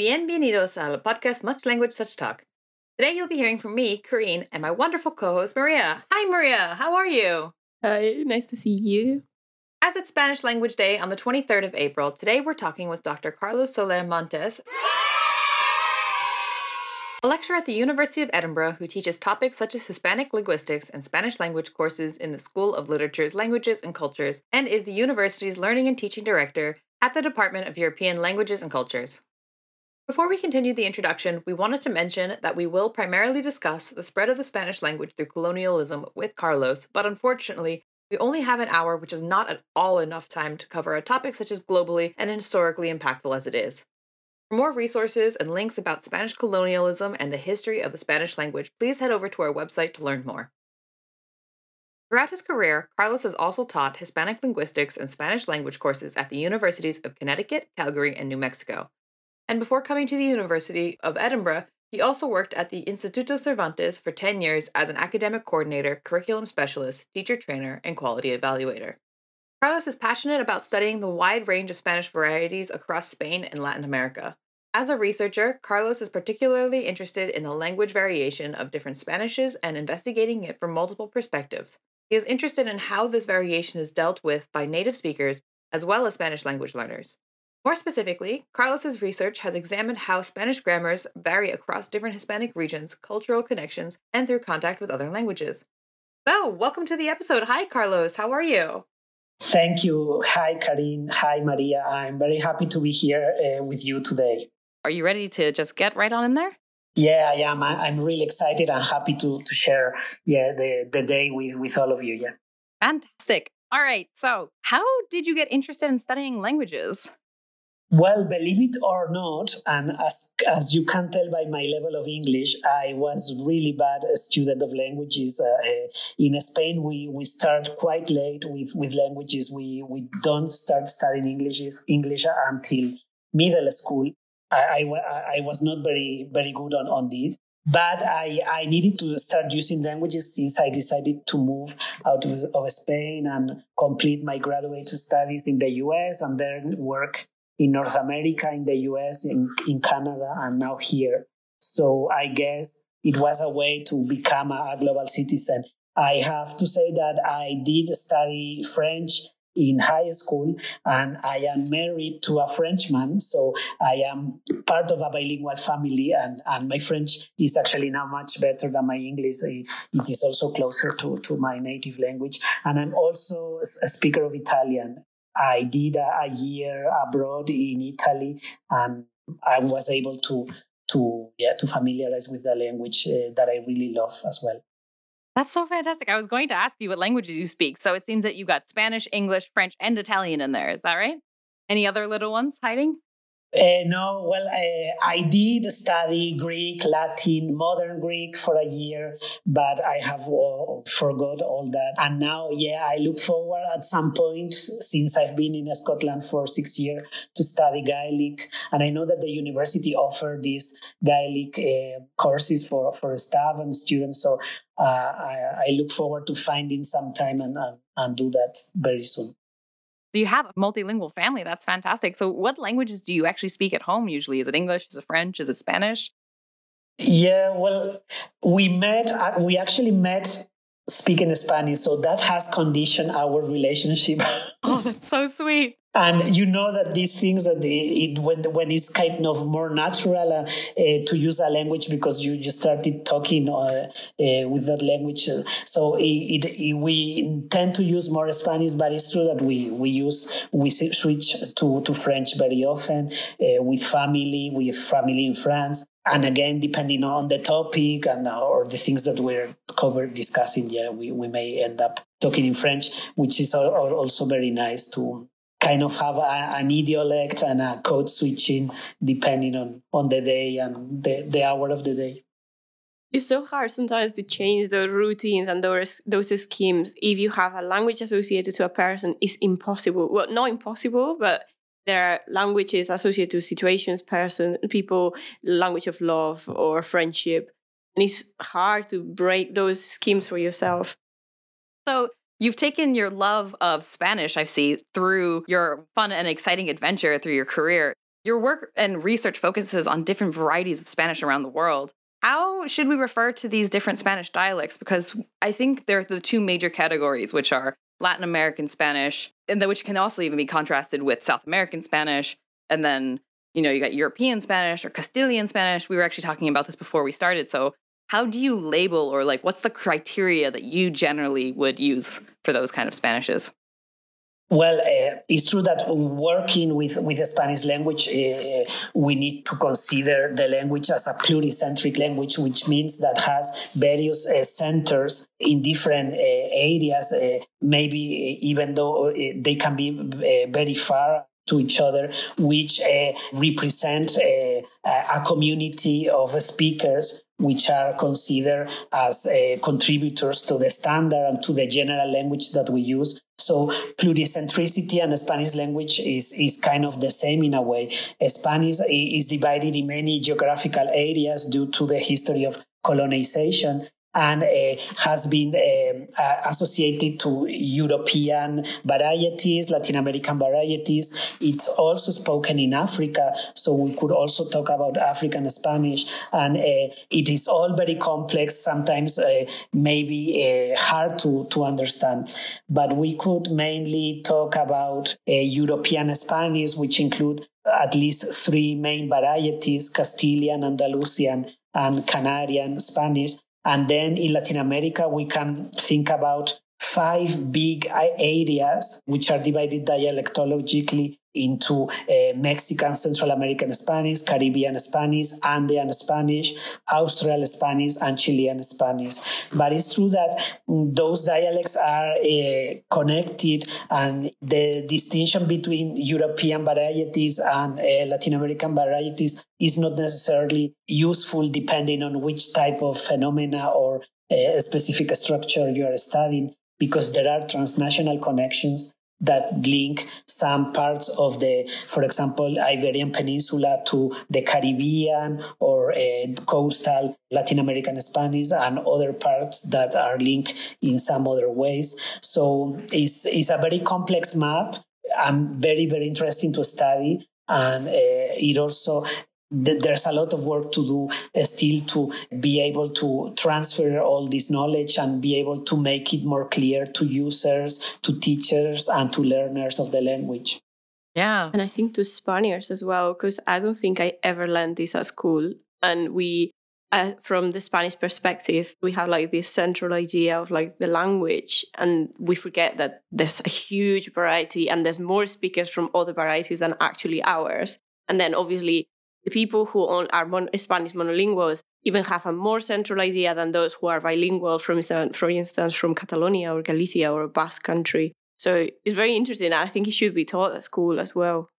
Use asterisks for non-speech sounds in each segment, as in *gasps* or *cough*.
bienvenidos al podcast Much Language Such Talk. Today you'll be hearing from me, Karine, and my wonderful co-host Maria. Hi Maria, how are you? Hi, nice to see you. As it's Spanish Language Day on the 23rd of April, today we're talking with Dr. Carlos Soler Montes, a lecturer at the University of Edinburgh who teaches topics such as Hispanic linguistics and Spanish language courses in the School of Literatures, Languages, and Cultures, and is the university's learning and teaching director at the Department of European Languages and Cultures. Before we continue the introduction, we wanted to mention that we will primarily discuss the spread of the Spanish language through colonialism with Carlos, but unfortunately, we only have an hour, which is not at all enough time to cover a topic such as globally and historically impactful as it is. For more resources and links about Spanish colonialism and the history of the Spanish language, please head over to our website to learn more. Throughout his career, Carlos has also taught Hispanic linguistics and Spanish language courses at the universities of Connecticut, Calgary, and New Mexico. And before coming to the University of Edinburgh, he also worked at the Instituto Cervantes for 10 years as an academic coordinator, curriculum specialist, teacher trainer, and quality evaluator. Carlos is passionate about studying the wide range of Spanish varieties across Spain and Latin America. As a researcher, Carlos is particularly interested in the language variation of different Spanishes and investigating it from multiple perspectives. He is interested in how this variation is dealt with by native speakers as well as Spanish language learners. More specifically, Carlos's research has examined how Spanish grammars vary across different Hispanic regions, cultural connections, and through contact with other languages. So, welcome to the episode. Hi, Carlos. How are you? Thank you. Hi, Karine. Hi, Maria. I'm very happy to be here uh, with you today. Are you ready to just get right on in there? Yeah, I am. I'm really excited and happy to, to share yeah, the, the day with, with all of you. Yeah. Fantastic. All right. So, how did you get interested in studying languages? Well, believe it or not, and as, as you can tell by my level of English, I was really bad a student of languages. Uh, uh, in Spain, we, we start quite late with, with languages. We, we don't start studying English, English until middle school. I, I, I was not very, very good on, on this. But I, I needed to start using languages since I decided to move out of, of Spain and complete my graduate studies in the US and then work in North America, in the US, in, in Canada, and now here. So I guess it was a way to become a, global citizen. I have to say that I did study French in high school and I am married to a Frenchman. So I am part of a bilingual family and, and my French is actually now much better than my English. It is also closer to, to my native language. And I'm also a speaker of Italian. I did a, a year abroad in Italy, and I was able to to yeah to familiarize with the language uh, that I really love as well. That's so fantastic. I was going to ask you what languages you speak. So it seems that you got Spanish, English, French, and Italian in there. Is that right? Any other little ones hiding? Uh, no, well, uh, I did study Greek, Latin, modern Greek for a year, but I have uh, forgot all that. And now, yeah, I look forward at some point, since I've been in Scotland for six years, to study Gaelic. And I know that the university offer these Gaelic uh, courses for, for staff and students. So uh, I, I, look forward to finding some time and, and, and do that very soon. So you have a multilingual family. That's fantastic. So what languages do you actually speak at home usually? Is it English? Is it French? Is it Spanish? Yeah, well, we met, uh, we actually met speaking Spanish. So that has conditioned our relationship. Oh, that's so sweet. And you know that these things that they, it, when when it's kind of more natural uh, uh, to use a language because you just started talking uh, uh with that language, so it, it, we tend to use more Spanish. But it's true that we we use we switch to to French very often uh, with family, with family in France, and again depending on the topic and uh, or the things that we're cover discussing yeah we, we may end up talking in french which is also very nice to kind of have a, an idiolect and a code switching depending on on the day and the, the hour of the day. It's so hard sometimes to change the routines and those those schemes. If you have a language associated to a person it's impossible. Well not impossible but there are languages associated to situations person people language of love or friendship. And it's hard to break those schemes for yourself. So You've taken your love of Spanish, I see, through your fun and exciting adventure through your career. Your work and research focuses on different varieties of Spanish around the world. How should we refer to these different Spanish dialects? Because I think they're the two major categories, which are Latin American Spanish, and which can also even be contrasted with South American Spanish, and then you know you got European Spanish or Castilian Spanish. We were actually talking about this before we started. So how do you label or like what's the criteria that you generally would use for those kind of Spanishes? Well, uh, it's true that working with, with the Spanish language, uh, we need to consider the language as a pluricentric language, which means that has various uh, centers in different areas, maybe even though they can be very far to each other, which represent a community of speakers which are considered as uh, contributors to the standard and to the general language that we use. So pluricentricity and Spanish language is, is kind of the same in a way. Spanish is divided in many geographical areas due to the history of colonization and uh, has been uh, associated to European varieties, Latin American varieties. It's also spoken in Africa, so we could also talk about African Spanish. And uh, it is all very complex, sometimes maybe hard to, to understand. But we could mainly talk about European Spanish, which include at least three main varieties Castilian, Andalusian, and Canarian Spanish and then in Latin America, we can think about five big areas which are divided dialectologically into uh, Mexican, Central American Spanish, Caribbean Spanish, Andean Spanish, Austral Spanish, and Chilean Spanish. But it's true that those dialects are uh, connected, and the distinction between European varieties and uh, Latin American varieties is not necessarily useful depending on which type of phenomena or uh, specific structure you are studying, because there are transnational connections that link some parts of the, for example, Iberian Peninsula to the Caribbean or uh, coastal Latin American Spanish and other parts that are linked in some other ways. So it's, it's a very complex map and very, very interesting to study. And uh, it also there's a lot of work to do still to be able to transfer all this knowledge and be able to make it more clear to users, to teachers, and to learners of the language. Yeah. And I think to Spaniards as well, because I don't think I ever learned this at school. And we, uh, from the Spanish perspective, we have like this central idea of like the language, and we forget that there's a huge variety and there's more speakers from other varieties than actually ours. And then obviously the people who are mon- Spanish monolinguals even have a more central idea than those who are bilingual, from, for instance, from Catalonia or Galicia or Basque country. So it's very interesting. I think it should be taught at school as well.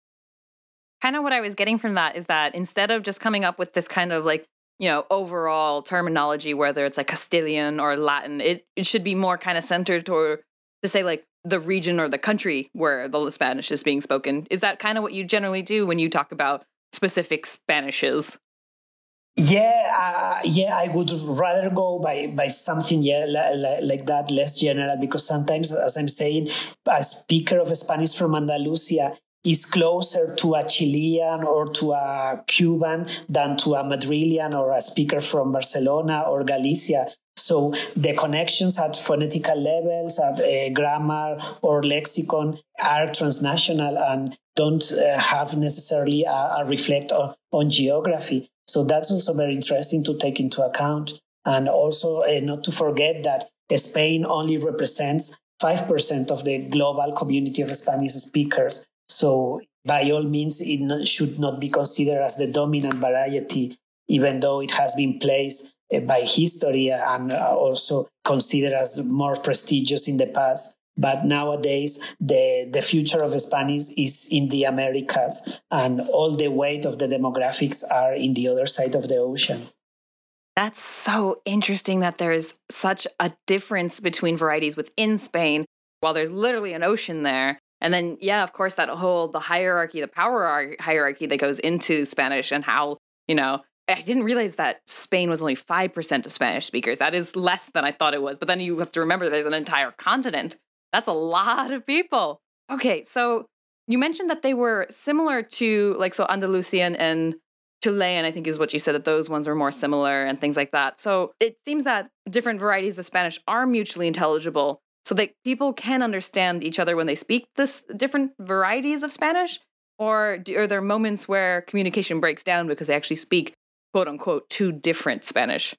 Kind of what I was getting from that is that instead of just coming up with this kind of like, you know, overall terminology, whether it's like Castilian or Latin, it, it should be more kind of centered to, to say like the region or the country where the Spanish is being spoken. Is that kind of what you generally do when you talk about specific Spanishes? Yeah, uh, yeah, I would rather go by by something yeah like, that, less general, because sometimes, as I'm saying, a speaker of Spanish from Andalusia is closer to a Chilean or to a Cuban than to a Madrileño or a speaker from Barcelona or Galicia. So the connections at phonetical levels, at uh, grammar or lexicon are transnational and don't uh, have necessarily a, a reflect on, on, geography. So that's also very interesting to take into account. And also uh, not to forget that Spain only represents 5% of the global community of Spanish speakers. So by all means, it should not be considered as the dominant variety, even though it has been placed by history and uh, also considered as more prestigious in the past. But nowadays, the, the future of Spanish is in the Americas, and all the weight of the demographics are in the other side of the ocean. That's so interesting that there's such a difference between varieties within Spain, while there's literally an ocean there. And then, yeah, of course, that whole the hierarchy, the power hierarchy that goes into Spanish, and how you know I didn't realize that Spain was only 5% of Spanish speakers. That is less than I thought it was. But then you have to remember there's an entire continent. That's a lot of people. Okay, so you mentioned that they were similar to like so Andalusian and Chilean, I think is what you said, that those ones are more similar and things like that. So it seems that different varieties of Spanish are mutually intelligible so that people can understand each other when they speak this different varieties of Spanish? Or do, are there moments where communication breaks down because they actually speak quote unquote two different Spanish?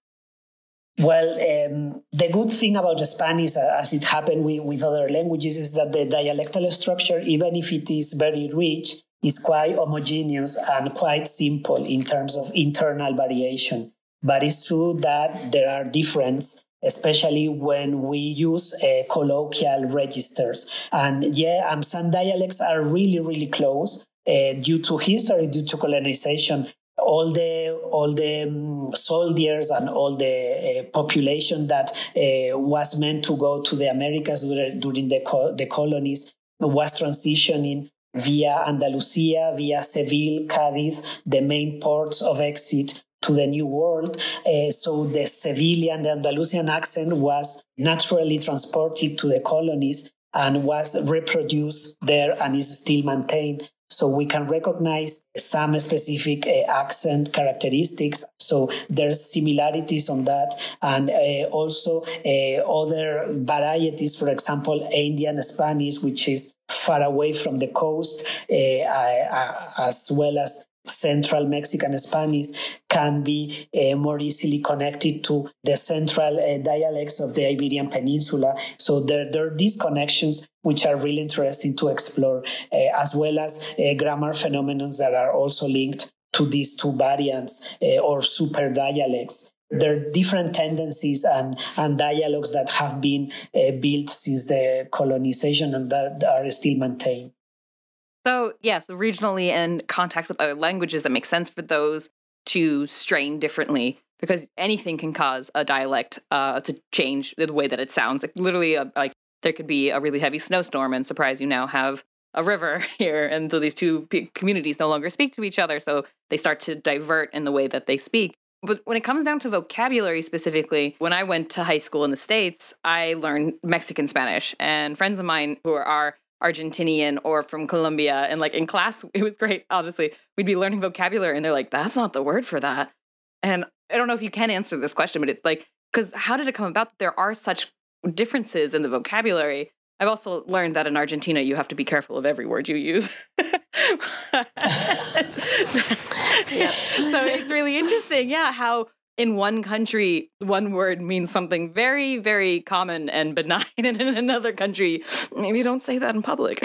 Well, um, the good thing about Spanish, uh, as it happened with, with other languages, is that the dialectal structure, even if it is very rich, is quite homogeneous and quite simple in terms of internal variation. But it's true that there are differences especially when we use uh, colloquial registers. And yeah, um, some dialects are really, really close uh, due to history, due to colonization. All the all the um, soldiers and all the uh, population that uh, was meant to go to the Americas during the co- the colonies was transitioning via Andalusia, via Seville, Cadiz, the main ports of exit to the new world. Uh, so the Sevillian, the Andalusian accent was naturally transported to the colonies and was reproduced there and is still maintained. So we can recognize some specific uh, accent characteristics. So there's similarities on that, and uh, also uh, other varieties. For example, Andean Spanish, which is far away from the coast, uh, uh, as well as central Mexican Spanish can be uh, more easily connected to the central uh, dialects of the Iberian Peninsula. So there, there are these connections which are really interesting to explore, uh, as well as uh, grammar phenomena that are also linked to these two variants uh, or super dialects. There are different tendencies and, and dialogues that have been uh, built since the colonization and that are still maintained. So, yes, regionally and contact with other languages that make sense for those to strain differently because anything can cause a dialect uh, to change the way that it sounds. Like literally, a, like there could be a really heavy snowstorm and surprise you now have a river *laughs* here, and so these two communities no longer speak to each other, so they start to divert in the way that they speak. But when it comes down to vocabulary specifically, when I went to high school in the States, I learned Mexican Spanish. And friends of mine who are Argentinian or from Colombia. And like in class, *laughs* it was great, honestly. We'd be learning vocabulary and they're like, that's not the word for that. And I don't know if you can answer this question, but it's like, because how did it come about that there are such differences in the vocabulary? I've also learned that in Argentina, you have to be careful of every word you use. *laughs* yeah. *laughs* So it's really interesting, yeah, how in one country, one word means something very, very common and benign, *laughs* and in another country, maybe don't say that in public.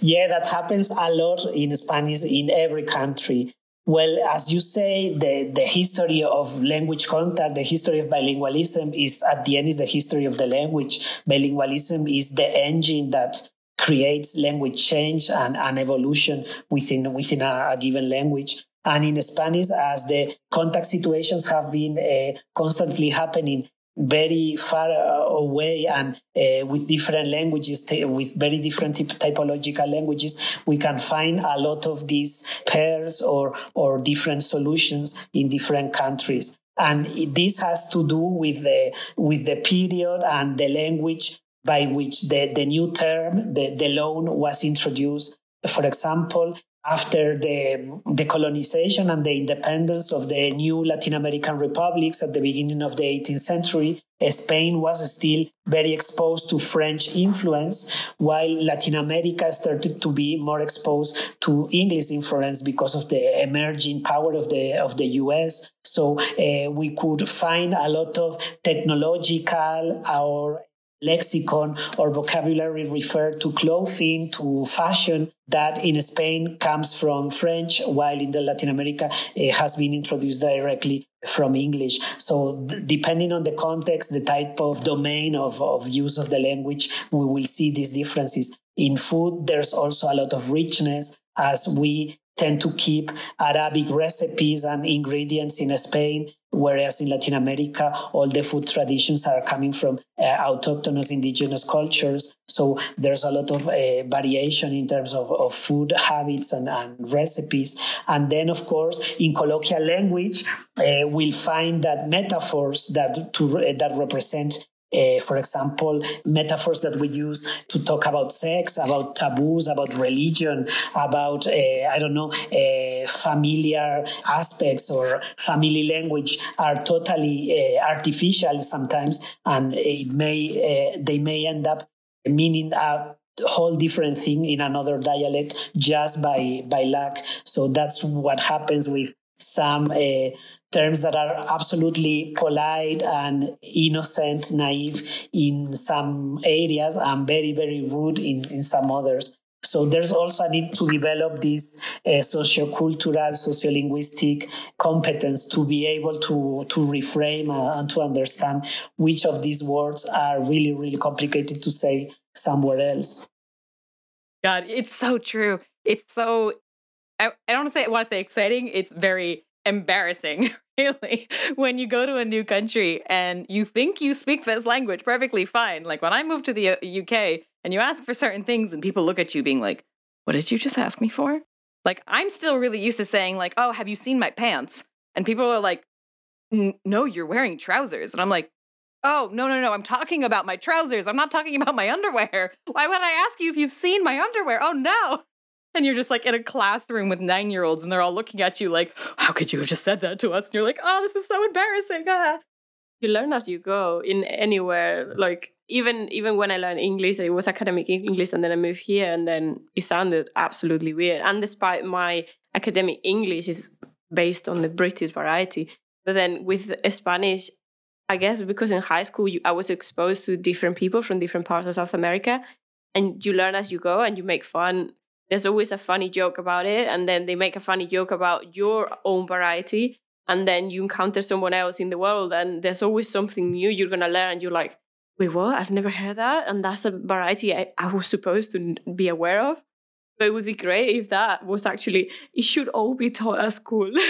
yeah, that happens a lot in Spanish in every country. Well, as you say, the, the history of language contact, the history of bilingualism is at the end is the history of the language. Bilingualism is the engine that creates language change and, and evolution within within a, a given language. And in Spanish, as the contact situations have been uh, constantly happening very far uh, away and uh, with different languages, with very different typological languages, we can find a lot of these pairs or, or different solutions in different countries. And this has to do with the, with the period and the language by which the, the new term, the, the loan was introduced. For example, after the, the colonization and the independence of the new Latin American republics at the beginning of the 18th century, Spain was still very exposed to French influence, while Latin America started to be more exposed to English influence because of the emerging power of the of the US. So uh, we could find a lot of technological or lexicon or vocabulary refer to clothing, to fashion that in Spain comes from French, while in the Latin America it has been introduced directly from English. So d- depending on the context, the type of domain of, of use of the language, we will see these differences. In food, there's also a lot of richness as we tend to keep Arabic recipes and ingredients in Spain, whereas in Latin America, all the food traditions are coming from uh, autochthonous indigenous cultures. So there's a lot of uh, variation in terms of, of food habits and, and, recipes. And then, of course, in colloquial language, uh, we'll find that metaphors that to, that represent uh, for example, metaphors that we use to talk about sex, about taboos, about religion, about, uh, I don't know, uh, familiar aspects or family language are totally uh, artificial sometimes, and it may, uh, they may end up meaning a whole different thing in another dialect just by by luck. So that's what happens with some uh, terms that are absolutely polite and innocent, naive in some areas and very, very rude in, in some others. So there's also a need to develop this uh, sociocultural, sociolinguistic competence to be able to, to reframe uh, and to understand which of these words are really, really complicated to say somewhere else. God, it's so true. It's so I, I don't want to say want to say exciting. It's very embarrassing, *laughs* really, when you go to a new country and you think you speak this language perfectly fine. Like when I moved to the UK uh, and you ask for certain things and people look at you being like, "What did you just ask me for?" Like I'm still really used to saying like, "Oh, have you seen my pants?" And people are like, "No, you're wearing trousers." And I'm like, "Oh, no, no, no, I'm talking about my trousers. I'm not talking about my underwear. Why would I ask you if you've seen my underwear?" Oh no and you're just like in a classroom with nine year olds and they're all looking at you like, how could you have just said that to us? And you're like, oh, this is so embarrassing. Ah. You learn as you go in anywhere. Like even even when I learned English, it was academic English, and then I moved here, and then it sounded absolutely weird. And despite my academic English is based on the British variety, but then with Spanish, I guess because in high school you, I was exposed to different people from different parts of South America, and you learn as you go, and you make fun there's always a funny joke about it and then they make a funny joke about your own variety and then you encounter someone else in the world and there's always something new you're going to learn. And you're like wait what? I've never heard that? And that's a variety I, I was supposed to be aware of. But it would be great if that was actually it should all be taught at school. *laughs*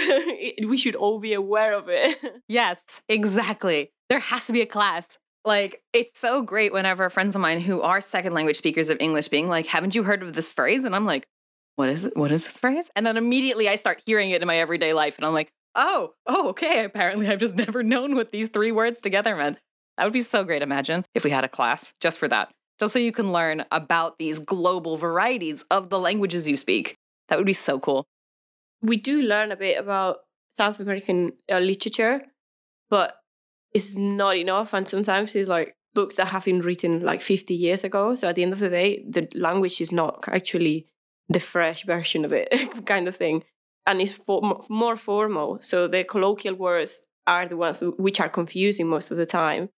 We should all be aware of it. *laughs* Yes exactly. There has to be a class like it's so great whenever friends of mine who are second language speakers of English being like, "Haven't you heard of this phrase?" And I'm like, "What is it? What is this phrase?" And then immediately I start hearing it in my everyday life, and I'm like, "Oh, oh, okay. Apparently, I've just *laughs* never known what these three words together meant." That would be so great. Imagine if we had a class just for that, just so you can learn about these global varieties of the languages you speak. That would be so cool. We do learn a bit about South American uh, literature, but is not enough. And sometimes it's like books that have been written like 50 years ago. So at the end of the day, the language is not actually the fresh version of it, *laughs* kind of thing. And it's for, more formal. So the colloquial words are the ones which are confusing most of the time.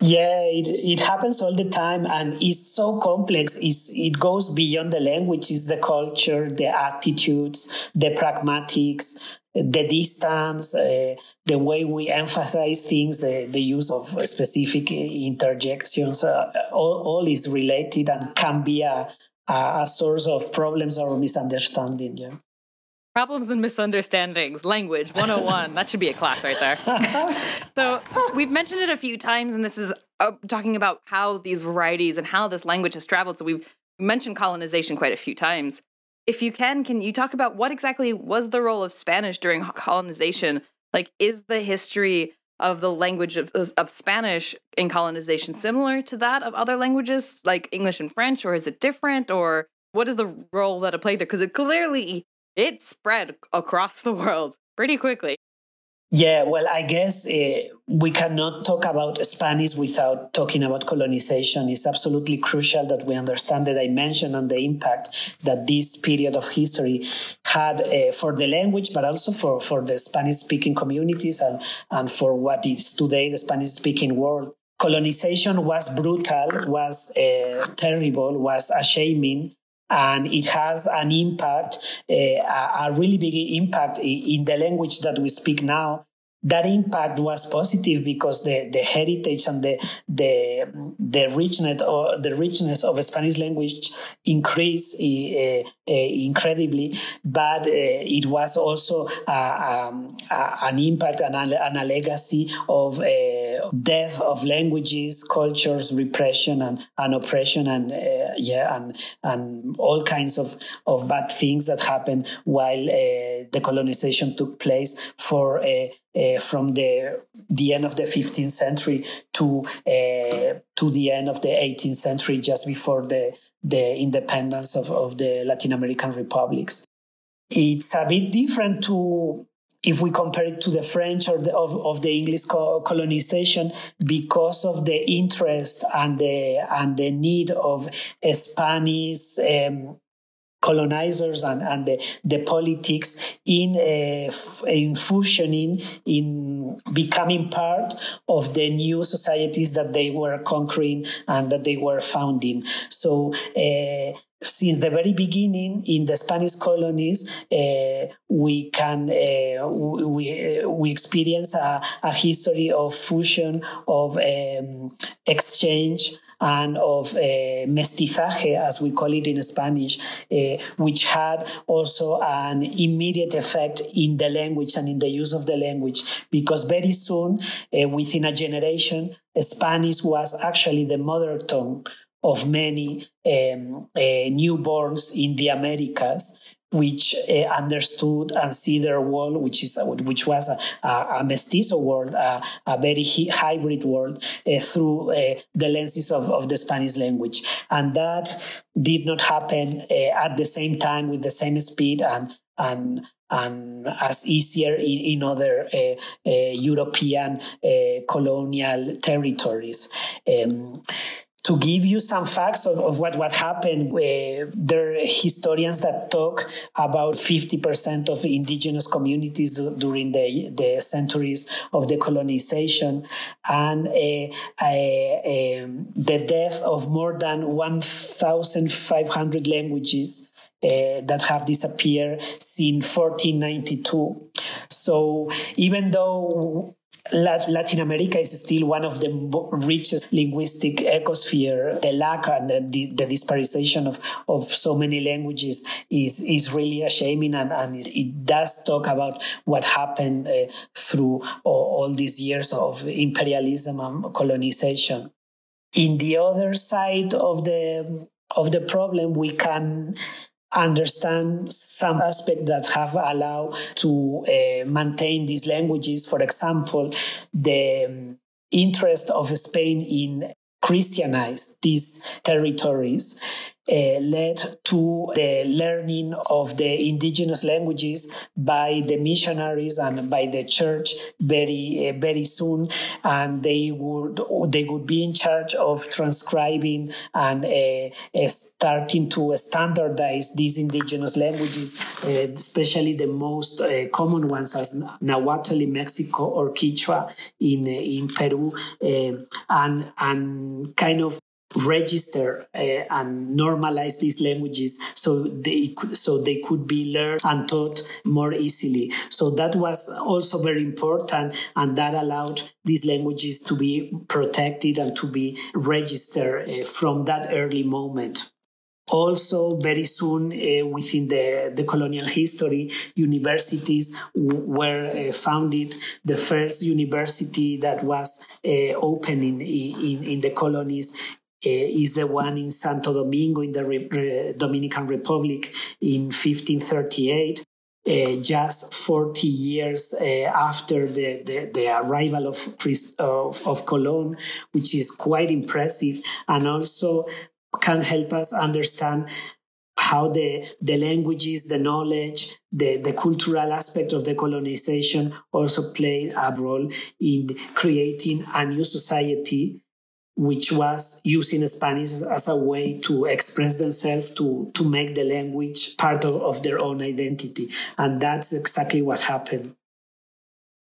Yeah, it, it happens all the time and it's so complex. It's, it goes beyond the language, it's the culture, the attitudes, the pragmatics, the distance, uh, the way we emphasize things, the, the use of specific interjections, uh, all, all is related and can be a, a source of problems or misunderstanding. Yeah. Problems and misunderstandings, language 101. that should be a class right there. *laughs* so, we've mentioned it a few times, and this is uh, talking about how these varieties and how this language has traveled. So, we've mentioned colonization quite a few times if you can, can you talk about what exactly was the role of Spanish during colonization? Like, is the history of the language of, of Spanish in colonization similar to that of other languages, like English and French, or is it different? Or what is the role that it played there? Because it clearly it spread across the world pretty quickly. Yeah, well, I guess uh, we cannot talk about Spanish without talking about colonization. It's absolutely crucial that we understand the dimension and the impact that this period of history had uh, for the language, but also for, for the Spanish speaking communities and, and for what is today the Spanish speaking world. Colonization was brutal, was uh, terrible, was a shaming and it has an impact, uh, a really big impact in the language that we speak now. That impact was positive because the, the heritage and the the the richness or the richness of Spanish language increased uh, uh, incredibly, but it was also um, an impact and a, and a legacy of death of languages, cultures, repression and, and oppression, and uh, yeah, and and all kinds of, of bad things that happened while uh, the colonization took place for uh, from the the end of the 15th century to uh, to the end of the 18th century, just before the the independence of, of the Latin American republics. It's a bit different to if we compare it to the French or the, of, of the English colonization, because of the interest and the and the need of Spanish um, colonizers and, and the, the politics in, uh, in fusioning, in becoming part of the new societies that they were conquering and that they were founding. So, uh, since the very beginning in the Spanish colonies, uh, we can uh, we we experience a, a, history of fusion, of um, exchange, and of uh, mestizaje, as we call it in Spanish, uh, which had also an immediate effect in the language and in the use of the language, because very soon, uh, within a generation, Spanish was actually the mother tongue of many um, uh, newborns in the Americas which uh, understood and see their world, which is which was a, a, a mestizo world, a, a very hybrid world, uh, through uh, the lenses of, of the Spanish language, and that did not happen uh, at the same time with the same speed and and and as easier in, in other uh, uh, European colonial territories. Um, to give you some facts of, of what, what happened, uh, there are historians that talk about 50% of indigenous communities during the, the centuries of the colonization and uh, uh, um, the death of more than 1,500 languages uh, that have disappeared since 1492. So even though Latin America is still one of the richest linguistic ecosphere. The lack and the, the dispersation of, of so many languages is, is really a shaming and, and it does talk about what happened uh, through all, all these years of imperialism and colonization. In the other side of the of the problem, we can understand some aspects that have allowed to uh, maintain these languages. For example, the um, interest of Spain in Christianize these territories uh, led to the learning of the indigenous languages by the missionaries and by the church very uh, very soon. And they would they would be in charge of transcribing and uh, starting to standardize these indigenous languages uh, especially the most uh, common ones as Nahuatl in Mexico or Quechua in in Peru uh, and and kind of register uh, and normalize these languages so they so they could be learned and taught more easily so that was also very important and that allowed these languages to be protected and to be registered uh, from that early moment also, very soon uh, within the, the colonial history, universities w- were uh, founded. The first university that was uh, open in, in, in the colonies is the one in Santo Domingo in the Re- Dominican Republic in 1538. Uh, just 40 years uh, after the, the, the, arrival of, Christ, of, of Colón, which is quite impressive and also can help us understand how the, the languages, the knowledge, the, the cultural aspect of the colonization also played a role in creating a new society which was using Spanish as, a way to express themselves, to, to make the language part of, of their own identity. And that's exactly what happened.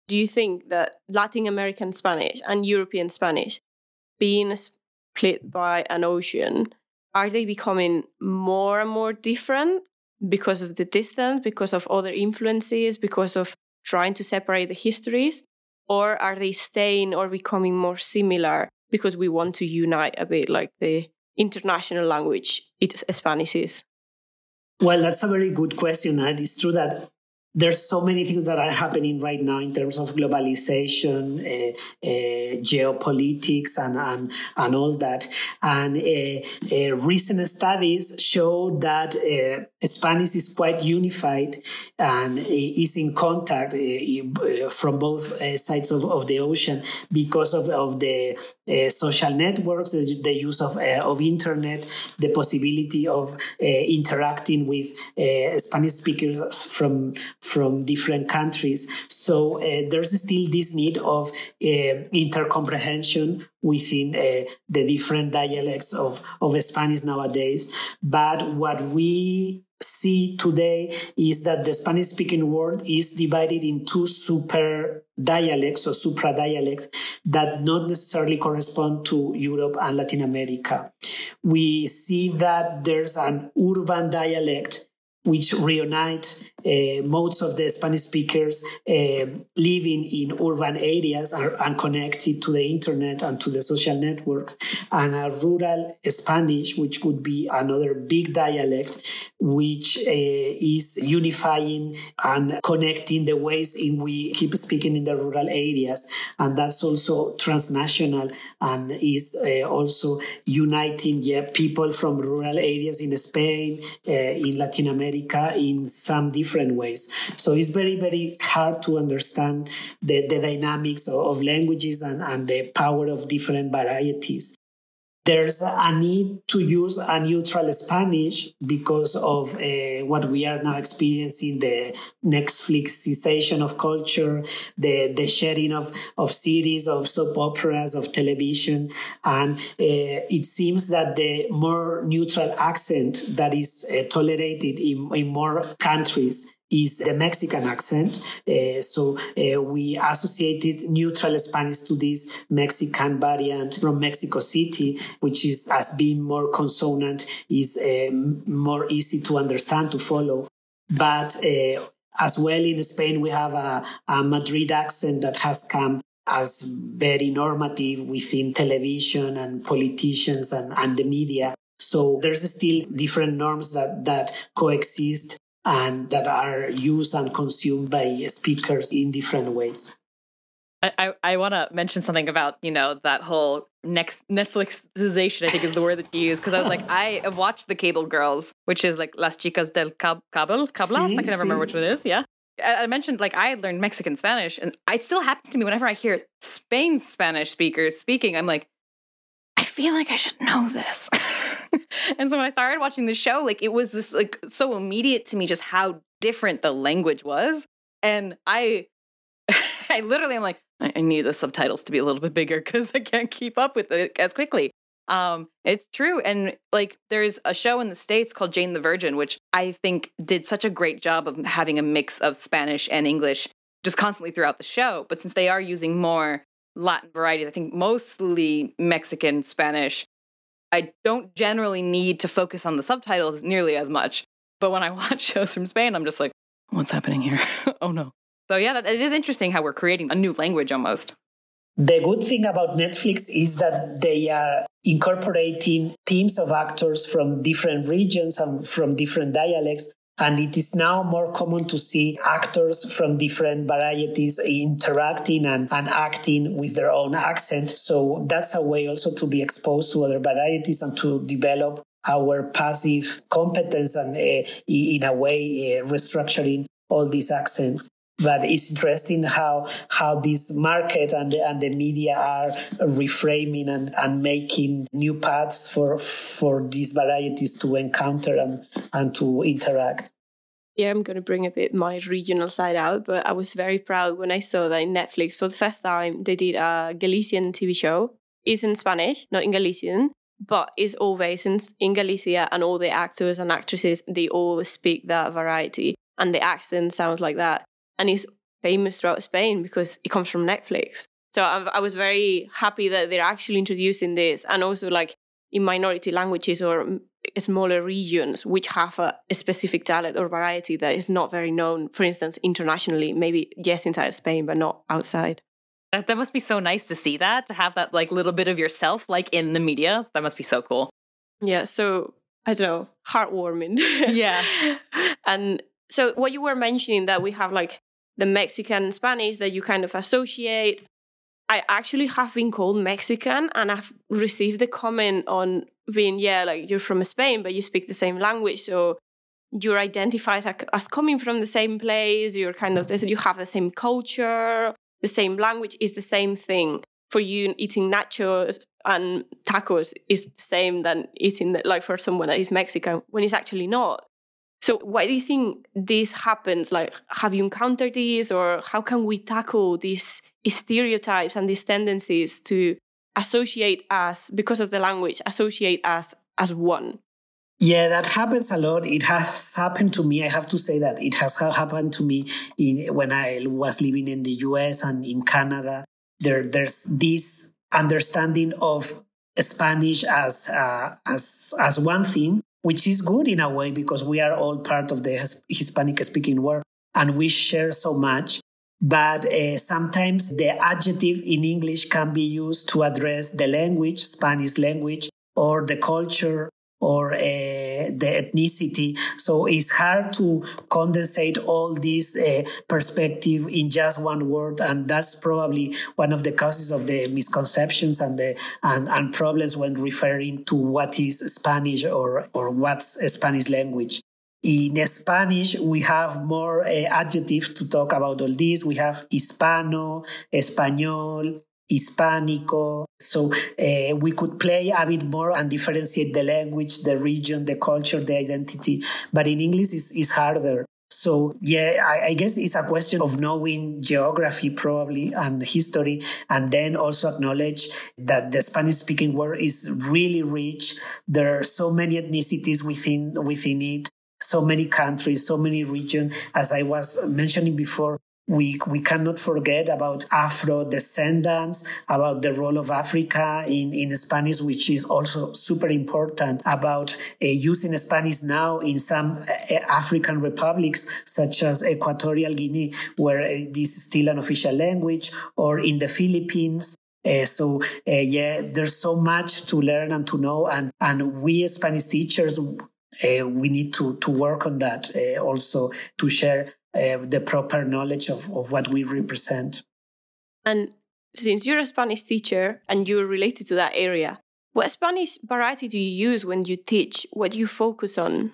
Do you think that Latin American Spanish and European Spanish, being split by an ocean, are they becoming more and more different because of the distance, because of other influences, because of trying to separate the histories? Or are they staying or becoming more similar because we want to unite a bit like the international language it, Spanish is? Well, that's a very good question. And it's true that there's so many things that are happening right now in terms of globalization, uh, uh, geopolitics, and, and and all that. And uh, recent studies show that Spanish is quite unified and is in contact from both sides of, of the ocean because of, of the social networks, the, the use of of internet, the possibility of interacting with Spanish speakers from from different countries. So uh, there's still this need of uh, intercomprehension within uh, the different dialects of, of Spanish nowadays. But what we see today is that the Spanish speaking world is divided in two super dialects or supra dialects that not necessarily correspond to Europe and Latin America. We see that there's an urban dialect which reunite uh, most of the Spanish speakers uh, living in urban areas are, and connected to the internet and to the social network, and a rural Spanish, which would be another big dialect, which uh, is unifying and connecting the ways in we keep speaking in the rural areas, and that's also transnational and is uh, also uniting yeah, people from rural areas in Spain, uh, in Latin America, in some different different ways. So it's very, very hard to understand the, the dynamics of, of languages and, and the power of different varieties there's a need to use a neutral Spanish because of uh, what we are now experiencing the Netflixization of culture, the, the sharing of, of series, of soap operas, of television. And uh, it seems that the more neutral accent that is uh, tolerated in, in more countries is the Mexican accent. Uh, so uh, we associated neutral Spanish to this Mexican variant from Mexico City, which is as being more consonant, is uh, more easy to understand, to follow. But uh, as well in Spain, we have a, a Madrid accent that has come as very normative within television and politicians and, and the media. So there's still different norms that, that coexist and that are used and consumed by speakers in different ways. I, I, I want to mention something about you know that whole next Netflixization I think is the word that you use because I was like *laughs* I have watched the Cable Girls which is like Las Chicas del Cab- Cable Cablas sí, I can never sí. remember which one it is yeah I mentioned like I had learned Mexican Spanish and it still happens to me whenever I hear Spain Spanish speakers speaking I'm like I feel like I should know this. *laughs* and so when I started watching the show, like it was just like so immediate to me just how different the language was. And I *laughs* I literally am like, I need the subtitles to be a little bit bigger because I can't keep up with it as quickly. Um, it's true. And like there's a show in the States called Jane the Virgin, which I think did such a great job of having a mix of Spanish and English just constantly throughout the show. But since they are using more Latin varieties. I think mostly Mexican, Spanish. I don't generally need to focus on the subtitles nearly as much. But when I *laughs* watch shows from Spain, I'm just like, what's happening here? *laughs* oh no. So yeah, that, it is interesting how we're creating a new language almost. The good thing about Netflix is that they are incorporating teams of actors from different regions and from different dialects and it is now more common to see actors from different varieties interacting and, and acting with their own accent. So that's a way also to be exposed to other varieties and to develop our passive competence and uh, in a way uh, restructuring all these accents but it's interesting how how this market and the, and the media are reframing and, and making new paths for for these varieties to encounter and and to interact yeah, I'm going to bring a bit my regional side out, but I was very proud when I saw that in Netflix for the first time they did a Galician TV show. It's in Spanish, not in Galician, but it's always in, in Galicia, and all the actors and actresses they all speak that variety, and the accent sounds like that and it's famous throughout Spain because it comes from Netflix. So I, I was very happy that they're actually introducing this, and also like in minority languages or smaller regions which have a, a, specific dialect or variety that is not very known for instance internationally maybe yes inside spain but not outside. That, that must be so nice to see that to have that like little bit of yourself like in the media. That must be so cool. Yeah so i don't know heartwarming. Yeah. *laughs* And So what you were mentioning that we have like the Mexican Spanish that you kind of associate. I actually have been called Mexican and I've received the comment on being, yeah, like you're from Spain, but you speak the same language. So you're identified as coming from the same place. You're kind of, this, you have the same culture, the same language is the same thing. For you, eating nachos and tacos is the same than eating, the, like for someone that is Mexican, when it's actually not. So, why do you think this happens? Like, have you encountered this, or how can we tackle these stereotypes and these tendencies to associate us because of the language, associate us as one? Yeah, that happens a lot. It has happened to me. I have to say that it has happened to me in, when I was living in the US and in Canada. There, there's this understanding of Spanish as uh, as as one thing, which is good in a way because we are all part of the Hispanic speaking world and we share so much. But uh, sometimes the adjective in English can be used to address the language, Spanish language, or the culture or uh, the ethnicity. So it's hard to condensate all this uh, perspective in just one word, and that's probably one of the causes of the misconceptions and the and, and problems when referring to what is Spanish or or what's Spanish language. In Spanish, we have more uh, adjectives to talk about all this. We have Hispano, Español, Hispanico. So uh, we could play a bit more and differentiate the language, the region, the culture, the identity. But in English, it's, it's harder. So yeah, I, I, guess it's a question of knowing geography probably and history, and then also acknowledge that the Spanish speaking world is really rich. There are so many ethnicities within within it, so many countries, so many regions. As I was mentioning before, we, we cannot forget about Afro descendants, about the role of Africa in, in Spanish, which is also super important, about uh, using Spanish now in some uh, African republics, such as Equatorial Guinea, where uh, this is still an official language, or in the Philippines. Uh, so uh, yeah, there's so much to learn and to know, and and we Spanish teachers, uh, we need to to work on that also to share uh, the proper knowledge of, of what we represent. And since you're a Spanish teacher and you're related to that area, what Spanish variety do you use when you teach? What do you focus on?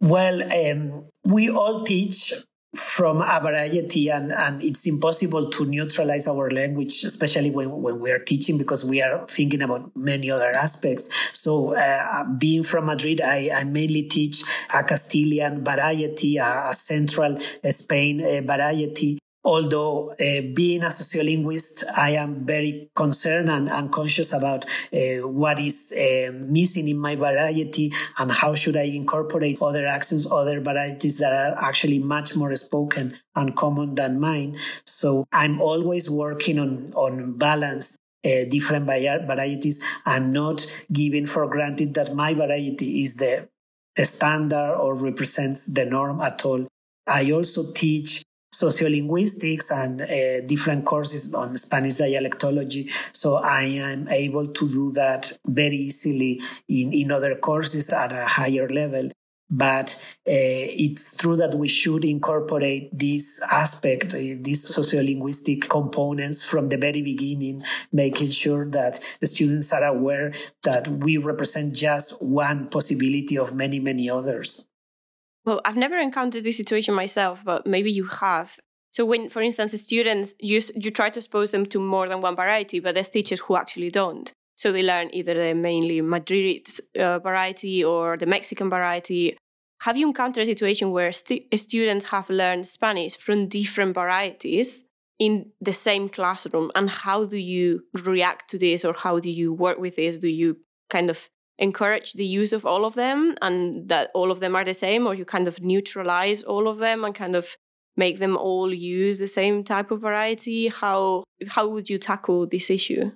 Well, um, we all teach from a variety and, and it's impossible to neutralize our language especially when, when we are teaching because we are thinking about many other aspects. So uh, being from madrid I, I mainly teach a castilian variety a, a central spain uh, variety although uh, being a sociolinguist, I am very concerned and, and conscious about uh, what is uh, missing in my variety and how should I incorporate other accents, other varieties that are actually much more spoken and common than mine. So I'm always working on, on balance. Uh, different varieties and not giving for granted that my variety is the standard or represents the norm at all. I also teach sociolinguistics and uh, different courses on Spanish dialectology. So I am able to do that very easily in, in other courses at a higher level. But uh, it's true that we should incorporate this aspect, uh, these sociolinguistic components from the very beginning, making sure that the students are aware that we represent just one possibility of many, many others. Well, I've never encountered this situation myself, but maybe you have. So when, for instance, students, you, you try to expose them to more than one variety, but there's teachers who actually don't. So they learn either the mainly Madrid uh, variety or the Mexican variety. Have you encountered a situation where st- students have learned Spanish from different varieties in the same classroom? And how do you react to this or how do you work with this? Do you kind of encourage the use of all of them and that all of them are the same or you kind of neutralize all of them and kind of make them all use the same type of variety how how would you tackle this issue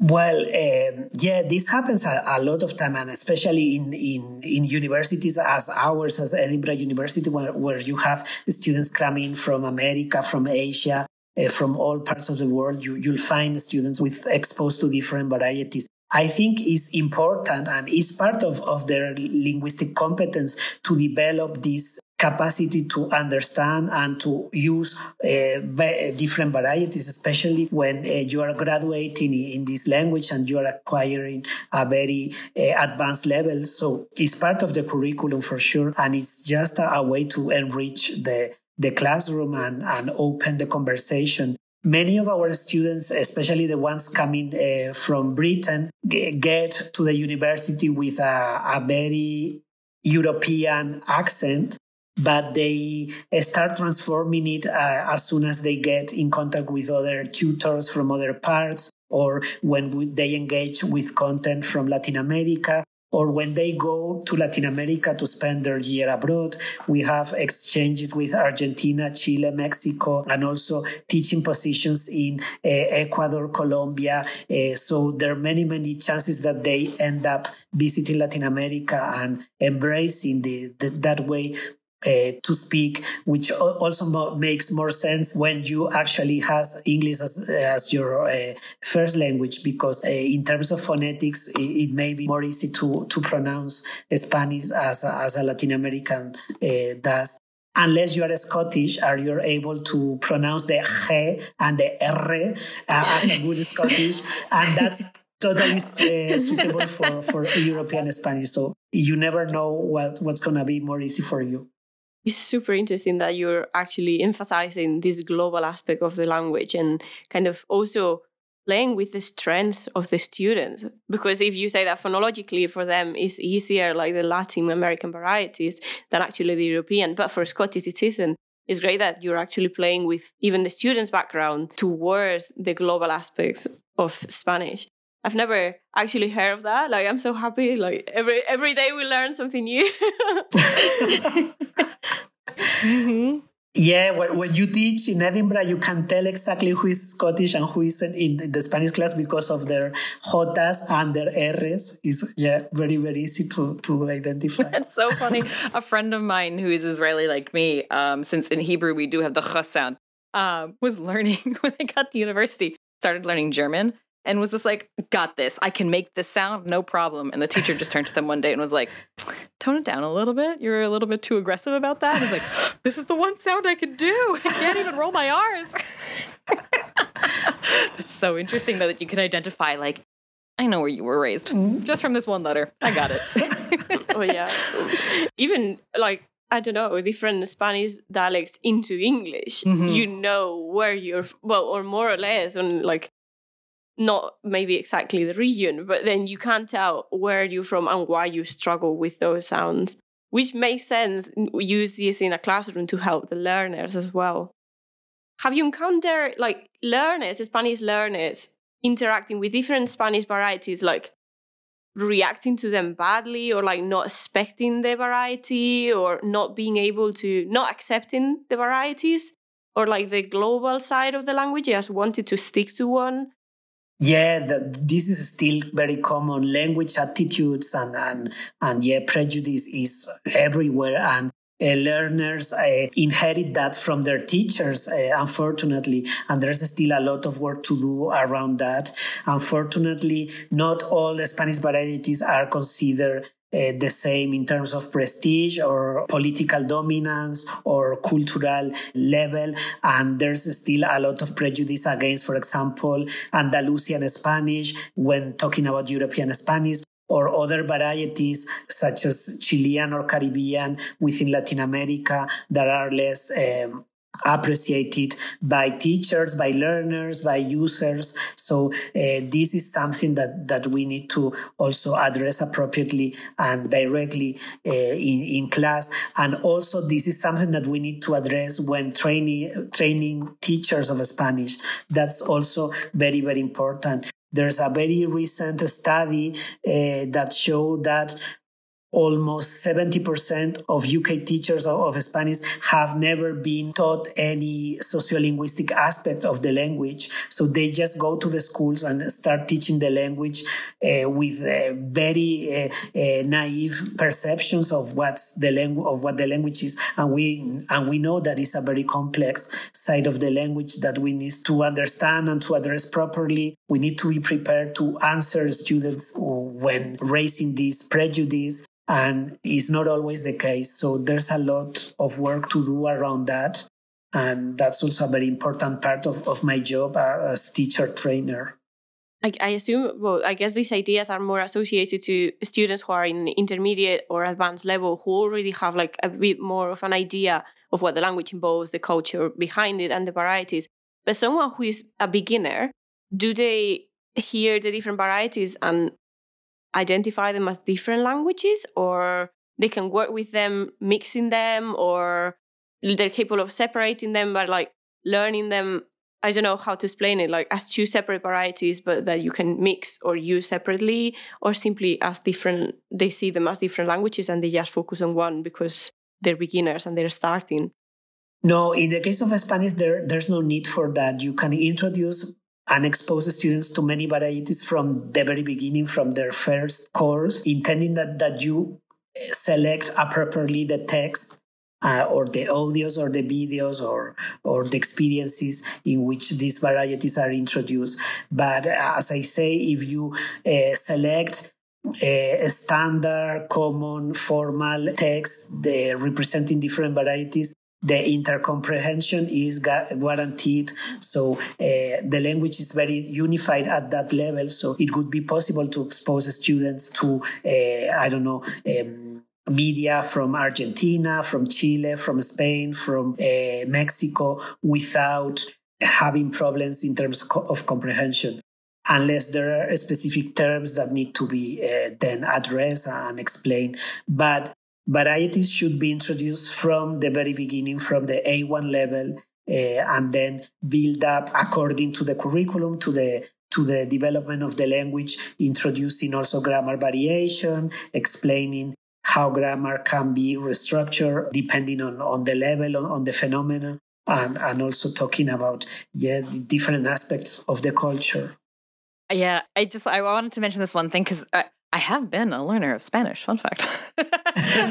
well, um, yeah, this happens a, a, lot of time, and especially in, in, in universities as ours, as Edinburgh University, where, where you have students coming from America, from Asia, uh, from all parts of the world. You, you'll find students with exposed to different varieties. I think is important and is part of, of their linguistic competence to develop this capacity to understand and to use uh, different varieties, especially when uh, you are graduating in this language and you are acquiring a very uh, advanced level. So it's part of the curriculum for sure. And it's just a, a way to enrich the, the classroom and, and open the conversation Many of our students, especially the ones coming uh, from Britain, get to the university with a, a very European accent, but they start transforming it uh, as soon as they get in contact with other tutors from other parts or when they engage with content from Latin America or when they go to Latin America to spend their year abroad. We have exchanges with Argentina, Chile, Mexico, and also teaching positions in uh, Ecuador, Colombia. Uh, so there are many, many chances that they end up visiting Latin America and embracing the, the that way uh, to speak, which also mo- makes more sense when you actually has English as, as your uh, first language, because uh, in terms of phonetics, it, it, may be more easy to, to pronounce Spanish as a, as a Latin American uh, does. Unless you are Scottish, are you able to pronounce the G and the R uh, as a good Scottish, and that's totally uh, suitable for, for European Spanish. So you never know what, what's going to be more easy for you it's super interesting that you're actually emphasizing this global aspect of the language and kind of also playing with the strengths of the students. Because if you say that phonologically for them it's easier like the latin american varieties than actually the european but for scottish it isn't. It's great that you're actually playing with even the students background towards the global aspects of spanish I've never actually heard of that. Like I'm so happy. Like every every day we learn something new. mm-hmm. *laughs* Yeah, when you teach in Edinburgh, you can tell exactly who is Scottish and who isn't in the Spanish class because of their Jotas and their R's. Is yeah, very very easy to to identify. *laughs* That's so funny. A friend of mine who is Israeli like me, um, since in Hebrew we do have the ch sound, uh, was learning *laughs* when they got to university, started learning German and was just like, got this. I can make this sound, no problem. And the teacher just turned to them one day and was like, tone it down a little bit. You're a little bit too aggressive about that. And I was like, *gasps* this is the one sound I can do. *laughs* I can't even roll my R's. *laughs* It's so interesting though that you can identify like, I know where you were raised just from this one letter. I got it. *laughs* oh yeah. Even like I don't know, different Spanish dialects into English, mm-hmm. you know where you're, well, or more or less, on like not maybe exactly the region, but then you can't tell where you're from and why you struggle with those sounds, which makes sense. Use this in a classroom to help the learners as well. Have you encountered like learners, Spanish learners, interacting with different Spanish varieties, like reacting to them badly or like not expecting the variety or not being able to, not accepting the varieties? Or like the global side of the language, just wanted to stick to one yeah, this is still very common. Language attitudes and and and yeah, prejudice is everywhere, and uh, learners uh, inherit that from their teachers, uh, unfortunately. And there's still a lot of work to do around that. Unfortunately, not all the Spanish varieties are considered uh, the same in terms of prestige or political dominance or cultural level. And there's still a lot of prejudice against, for example, Andalusian Spanish when talking about European Spanish or other varieties such as Chilean or Caribbean within Latin America that are less um, appreciated by teachers, by learners, by users. So uh, this is something that, that we need to also address appropriately and directly uh, in, in class. And also this is something that we need to address when training, training teachers of Spanish. That's also very, very important. There's a very recent study uh, that showed that almost 70% of UK teachers of, Spanish have never been taught any sociolinguistic aspect of the language. So they just go to the schools and start teaching the language uh, with uh, very uh, uh naive perceptions of what's the language of what the language is. And we and we know that it's a very complex side of the language that we need to understand and to address properly. We need to be prepared to answer students when raising this prejudice and it's not always the case. So there's a lot of work to do around that. And that's also a very important part of, of my job as teacher trainer. I, I assume, well, I guess these ideas are more associated to students who are in intermediate or advanced level who already have like a bit more of an idea of what the language involves, the culture behind it, and the varieties. But someone who is a beginner, do they hear the different varieties and identify them as different languages, or they can work with them, mixing them, or they're capable of separating them, but like learning them I don't know how to explain it, like as two separate varieties, but that you can mix or use separately, or simply as different, they see them as different languages and they just focus on one because they're beginners and they're starting. No, in the case of Spanish, there, there's no need for that. You can introduce and expose students to many varieties from the very beginning, from their first course, intending that, that you select appropriately the text uh, or the audios or the videos or or the experiences in which these varieties are introduced. But uh, as I say, if you uh, select a standard, common, formal text the, representing different varieties, the intercomprehension is guaranteed. So uh, the language is very unified at that level. So it would be possible to expose students to, uh, I don't know, um, media from Argentina, from Chile, from Spain, from uh, Mexico without having problems in terms of comprehension unless there are specific terms that need to be uh, then addressed and explained. But varieties should be introduced from the very beginning, from the A1 level, uh, and then build up according to the curriculum, to the to the development of the language, introducing also grammar variation, explaining how grammar can be restructured depending on, on the level, on, on the phenomena, and, and also talking about yeah, the different aspects of the culture. Yeah, I just I wanted to mention this one thing because I, have been a learner of Spanish. Fun fact. *laughs*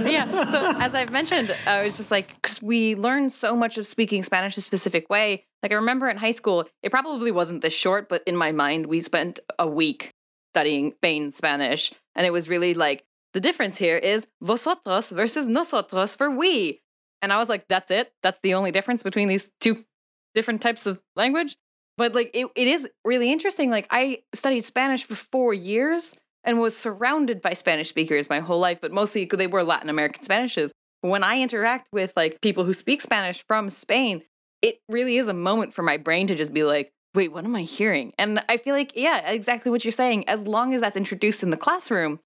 yeah. So as I've mentioned, I was just like because we learn so much of speaking Spanish a specific way. Like I remember in high school, it probably wasn't this short, but in my mind, we spent a week studying Spain Spanish, and it was really like the difference here is vosotros versus nosotros for we. And I was like, that's it? That's the only difference between these two different types of language? But like, it, it is really interesting. Like, I studied Spanish for four years and was surrounded by Spanish speakers my whole life, but mostly they were Latin American Spanishes. When I interact with like people who speak Spanish from Spain, it really is a moment for my brain to just be like, wait, what am I hearing? And I feel like, yeah, exactly what you're saying. As long as that's introduced in the classroom,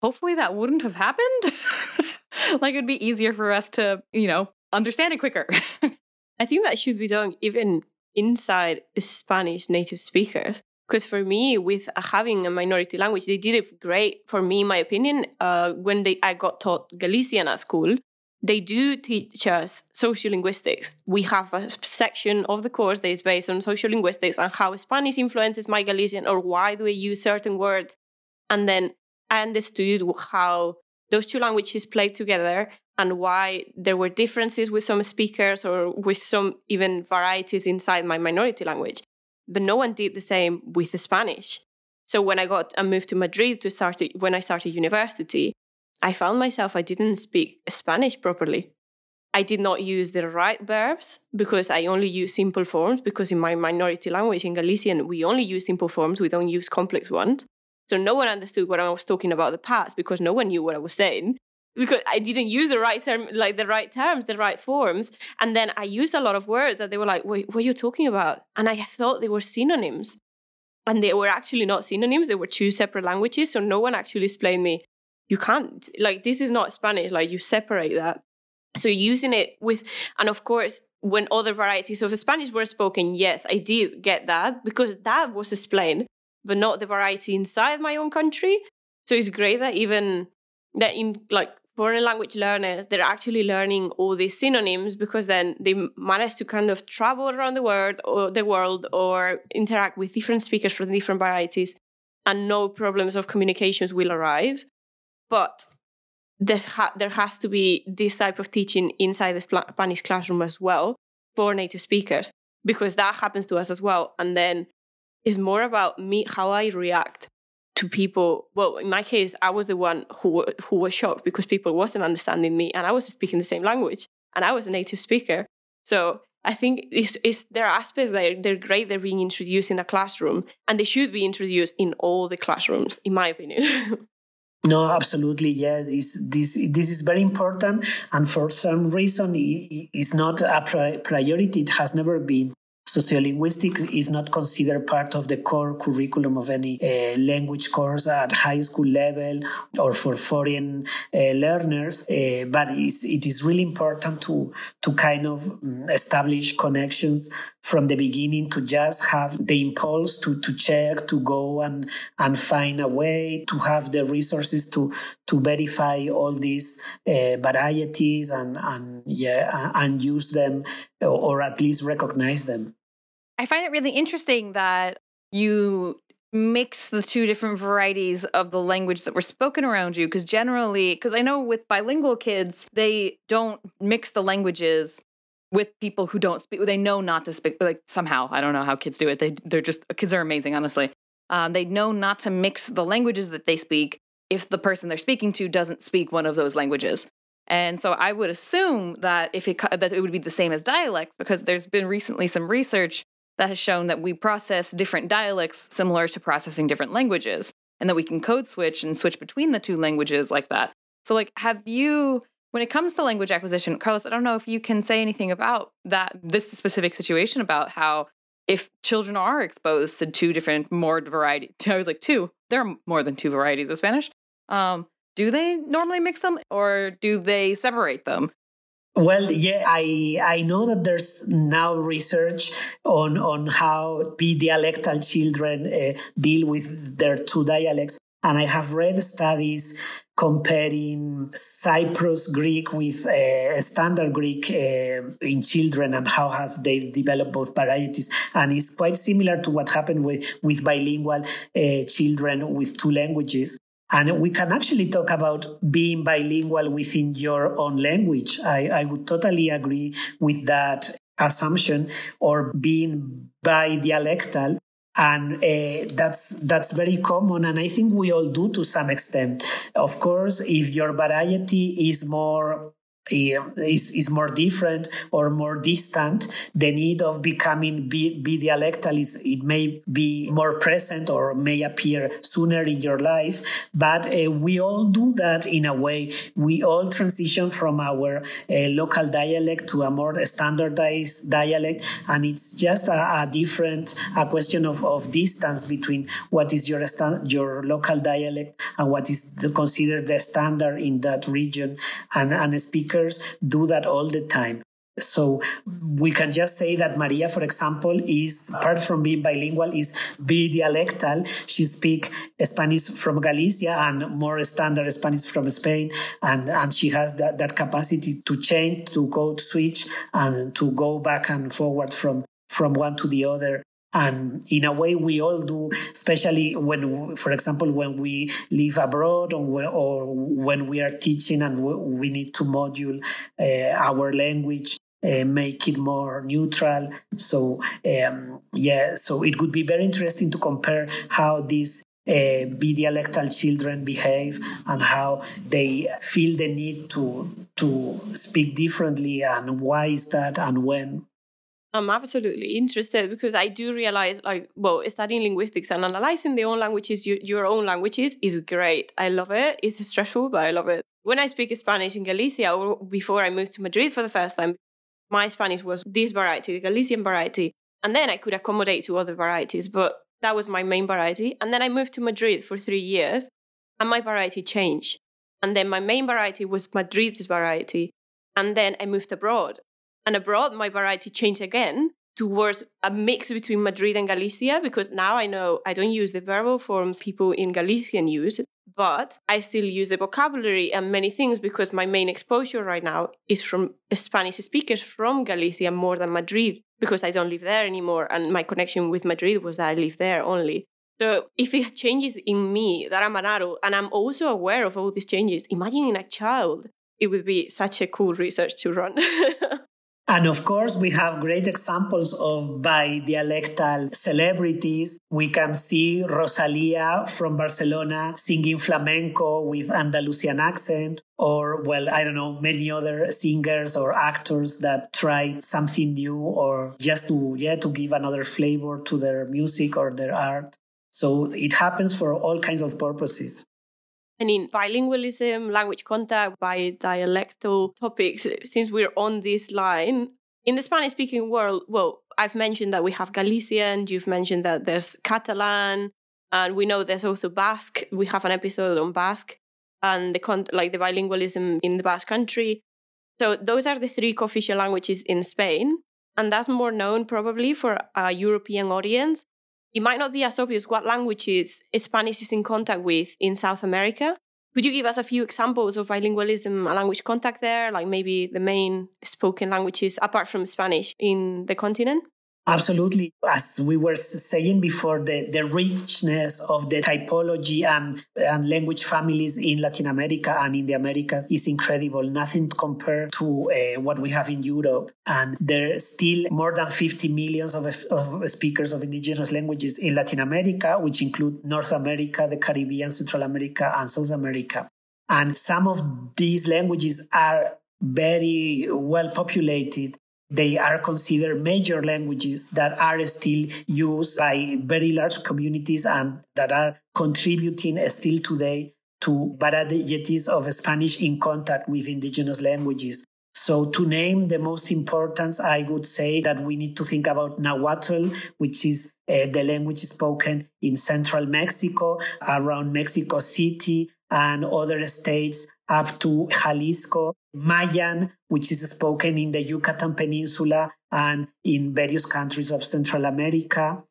hopefully that wouldn't have happened. *laughs* like it'd be easier for us to, you know, understand it quicker. *laughs* I think that should be done even inside Spanish native speakers. Because for me, with having a minority language, they did it great. For me, in my opinion, uh, when they I got taught Galician at school, they do teach us social linguistics. We have a section of the course that is based on social linguistics and how Spanish influences my Galician or why do we use certain words. And then I understood how those two languages played together and why there were differences with some speakers or with some even varieties inside my minority language. But no one did the same with the Spanish. So when I got and moved to Madrid to start when I started university, I found myself I didn't speak Spanish properly. I did not use the right verbs because I only use simple forms because in my minority language in Galician we only use simple forms, we don't use complex ones. So no one understood what I was talking about the past because no one knew what I was saying because I didn't use the right term, like the right terms, the right forms. And then I used a lot of words that they were like, wait, what are you talking about? And I thought they were synonyms. And they were actually not synonyms. They were two separate languages. So no one actually explained me, you can't, like, this is not Spanish. Like, you separate that. So using it with, and of course, when other varieties of Spanish were spoken, yes, I did get that because that was explained but not the variety inside my own country. So it's great that even that in like foreign language learners, they're actually learning all these synonyms because then they manage to kind of travel around the world or the world or interact with different speakers from different varieties and no problems of communications will arise. But ha- there has to be this type of teaching inside the Spanish classroom as well for native speakers because that happens to us as well. And then it's more about me how I react to people well in my case i was the one who who was shocked because people wasn't understanding me and i was speaking the same language and i was a native speaker so i think it's, it's there are aspects that are, they're great they're being introduced in a classroom and they should be introduced in all the classrooms in my opinion *laughs* No, absolutely. Yeah, this this this is very important, and for some reason, it is not a priority. It has never been sociolinguistics is not considered part of the core curriculum of any uh, language course at high school level or for foreign uh, learners. Uh, but it is really important to to kind of mm, establish connections from the beginning to just have the impulse to to check to go and and find a way to have the resources to to verify all these uh, varieties and and yeah and use them or at least recognize them I find it really interesting that you mix the two different varieties of the language that were spoken around you because generally because i know with bilingual kids they don't mix the languages with people who don't speak they know not to speak like somehow i don't know how kids do it they they're just kids are amazing honestly. Um, they know not to mix the languages that they speak if the person they're speaking to doesn't speak one of those languages. And so i would assume that if it that it would be the same as dialects because there's been recently some research that has shown that we process different dialects similar to processing different languages and that we can code switch and switch between the two languages like that. So like have you when it comes to language acquisition, Carlos, I don't know if you can say anything about that this specific situation about how if children are exposed to two different more variety *laughs* I was like two, there are more than two varieties of Spanish. Um, do they normally mix them or do they separate them? Well, yeah, I I know that there's now research on on how bidialectal children uh, deal with their two dialects, and I have read studies comparing Cyprus Greek with uh, Standard Greek uh, in children and how have they developed both varieties, and it's quite similar to what happened with with bilingual uh, children with two languages. And we can actually talk about being bilingual within your own language. I, I would totally agree with that assumption or being bidialectal and uh, that's that's very common and i think we all do to some extent of course if your variety is more is, is more different or more distant, the need of becoming bidialectal is it may be more present or may appear sooner in your life. But uh, we all do that in a way. We all transition from our uh, local dialect to a more standardized dialect, and it's just a, a different a question of, of distance between what is your stand, your local dialect and what is the, considered the standard in that region. And and speak speakers do that all the time. So we can just say that Maria, for example, is apart from being bilingual, is bidialectal. She speaks Spanish from Galicia and more standard Spanish from Spain, and and she has that that capacity to change, to go to switch, and to go back and forward from from one to the other and in a way, we all do, especially when, for example, when we live abroad or, or when we are teaching and we need to module uh, our language. Uh, make it more neutral. So, um, yeah, so it would be very interesting to compare how these uh, bidialectal children behave and how they feel the need to to speak differently and why is that and when I'm absolutely interested because I do realize, like, well, studying linguistics and analyzing the own languages, your, your own languages, is great. I love it. It's stressful, but I love it. When I speak Spanish in Galicia, or before I moved to Madrid for the first time, my Spanish was this variety, the Galician variety. And then I could accommodate to other varieties, but that was my main variety. And then I moved to Madrid for three years, and my variety changed. And then my main variety was Madrid's variety. And then I moved abroad and abroad, my variety changed again towards a mix between Madrid and Galicia because now I know I don't use the verbal forms people in Galician use, but I still use the vocabulary and many things because my main exposure right now is from Spanish speakers from Galicia more than Madrid because I don't live there anymore and my connection with Madrid was that I live there only. So if it changes in me that I'm an adult and I'm also aware of all these changes, imagine in a child, it would be such a cool research to run. *laughs* And of course, we have great examples of bi-dialectal celebrities. We can see Rosalia from Barcelona singing flamenco with Andalusian accent, or, well, I don't know, many other singers or actors that try something new or just to, yeah, to give another flavor to their music or their art. So it happens for all kinds of purposes. And in bilingualism, language contact, bi dialectal topics, since we're on this line, in the Spanish speaking world, well, I've mentioned that we have Galician, you've mentioned that there's Catalan, and we know there's also Basque. We have an episode on Basque and the con- like the bilingualism in the Basque country. So those are the three official languages in Spain, and that's more known probably for a European audience it might not be as obvious what languages Spanish is in contact with in South America. Could you give us a few examples of bilingualism and language contact there, like maybe the main spoken languages apart from Spanish in the continent? Absolutely. As we were saying before, the, the richness of the typology and, and language families in Latin America and in the Americas is incredible. Nothing compared to uh, what we have in Europe. And there are still more than 50 millions of, of speakers of indigenous languages in Latin America, which include North America, the Caribbean, Central America, and South America. And some of these languages are very well populated they are considered major languages that are still used by very large communities and that are contributing still today to varieties of Spanish in contact with indigenous languages. So, to name the most important, I would say that we need to think about Nahuatl, which is uh, the language spoken in central Mexico, around Mexico City, and other states up to Jalisco, Mayan, which is spoken in the Yucatan Peninsula and in various countries of Central America,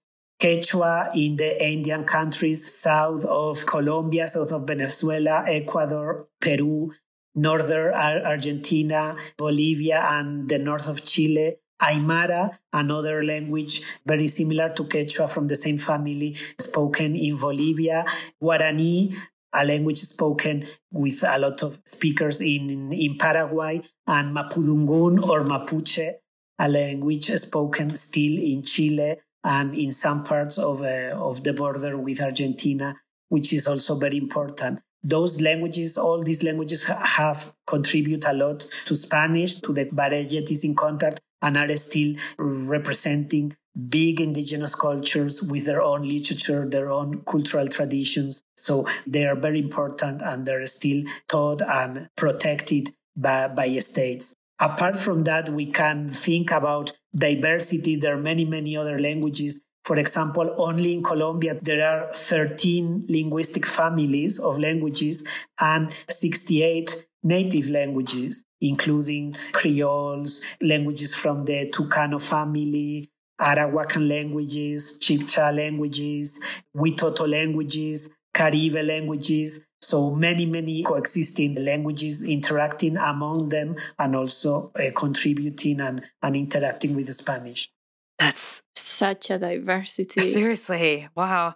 Quechua in the Andean countries south of Colombia, south of Venezuela, Ecuador, Peru, northern Argentina, Bolivia, and the north of Chile. Aymara, another language very similar to Quechua from the same family, spoken in Bolivia. Guarani, a language spoken with a lot of speakers in, in Paraguay, and Mapudungun or Mapuche, a language spoken still in Chile and in some parts of, uh, of the border with Argentina, which is also very important. Those languages, all these languages have contribute a lot to Spanish, to the varieties in contact, and are still representing big indigenous cultures with their own literature, their own cultural traditions. So they are very important and they're still taught and protected by, by states. Apart from that, we can think about diversity. There are many, many other languages. For example, only in Colombia, there are 13 linguistic families of languages and 68 native languages, including Creoles, languages from the Tucano family, Arawakan languages, Chibcha languages, Witoto languages, Caribe languages. So many, many coexisting languages interacting among them and also uh, contributing and, and interacting with the Spanish. That's such a diversity. Seriously. Wow.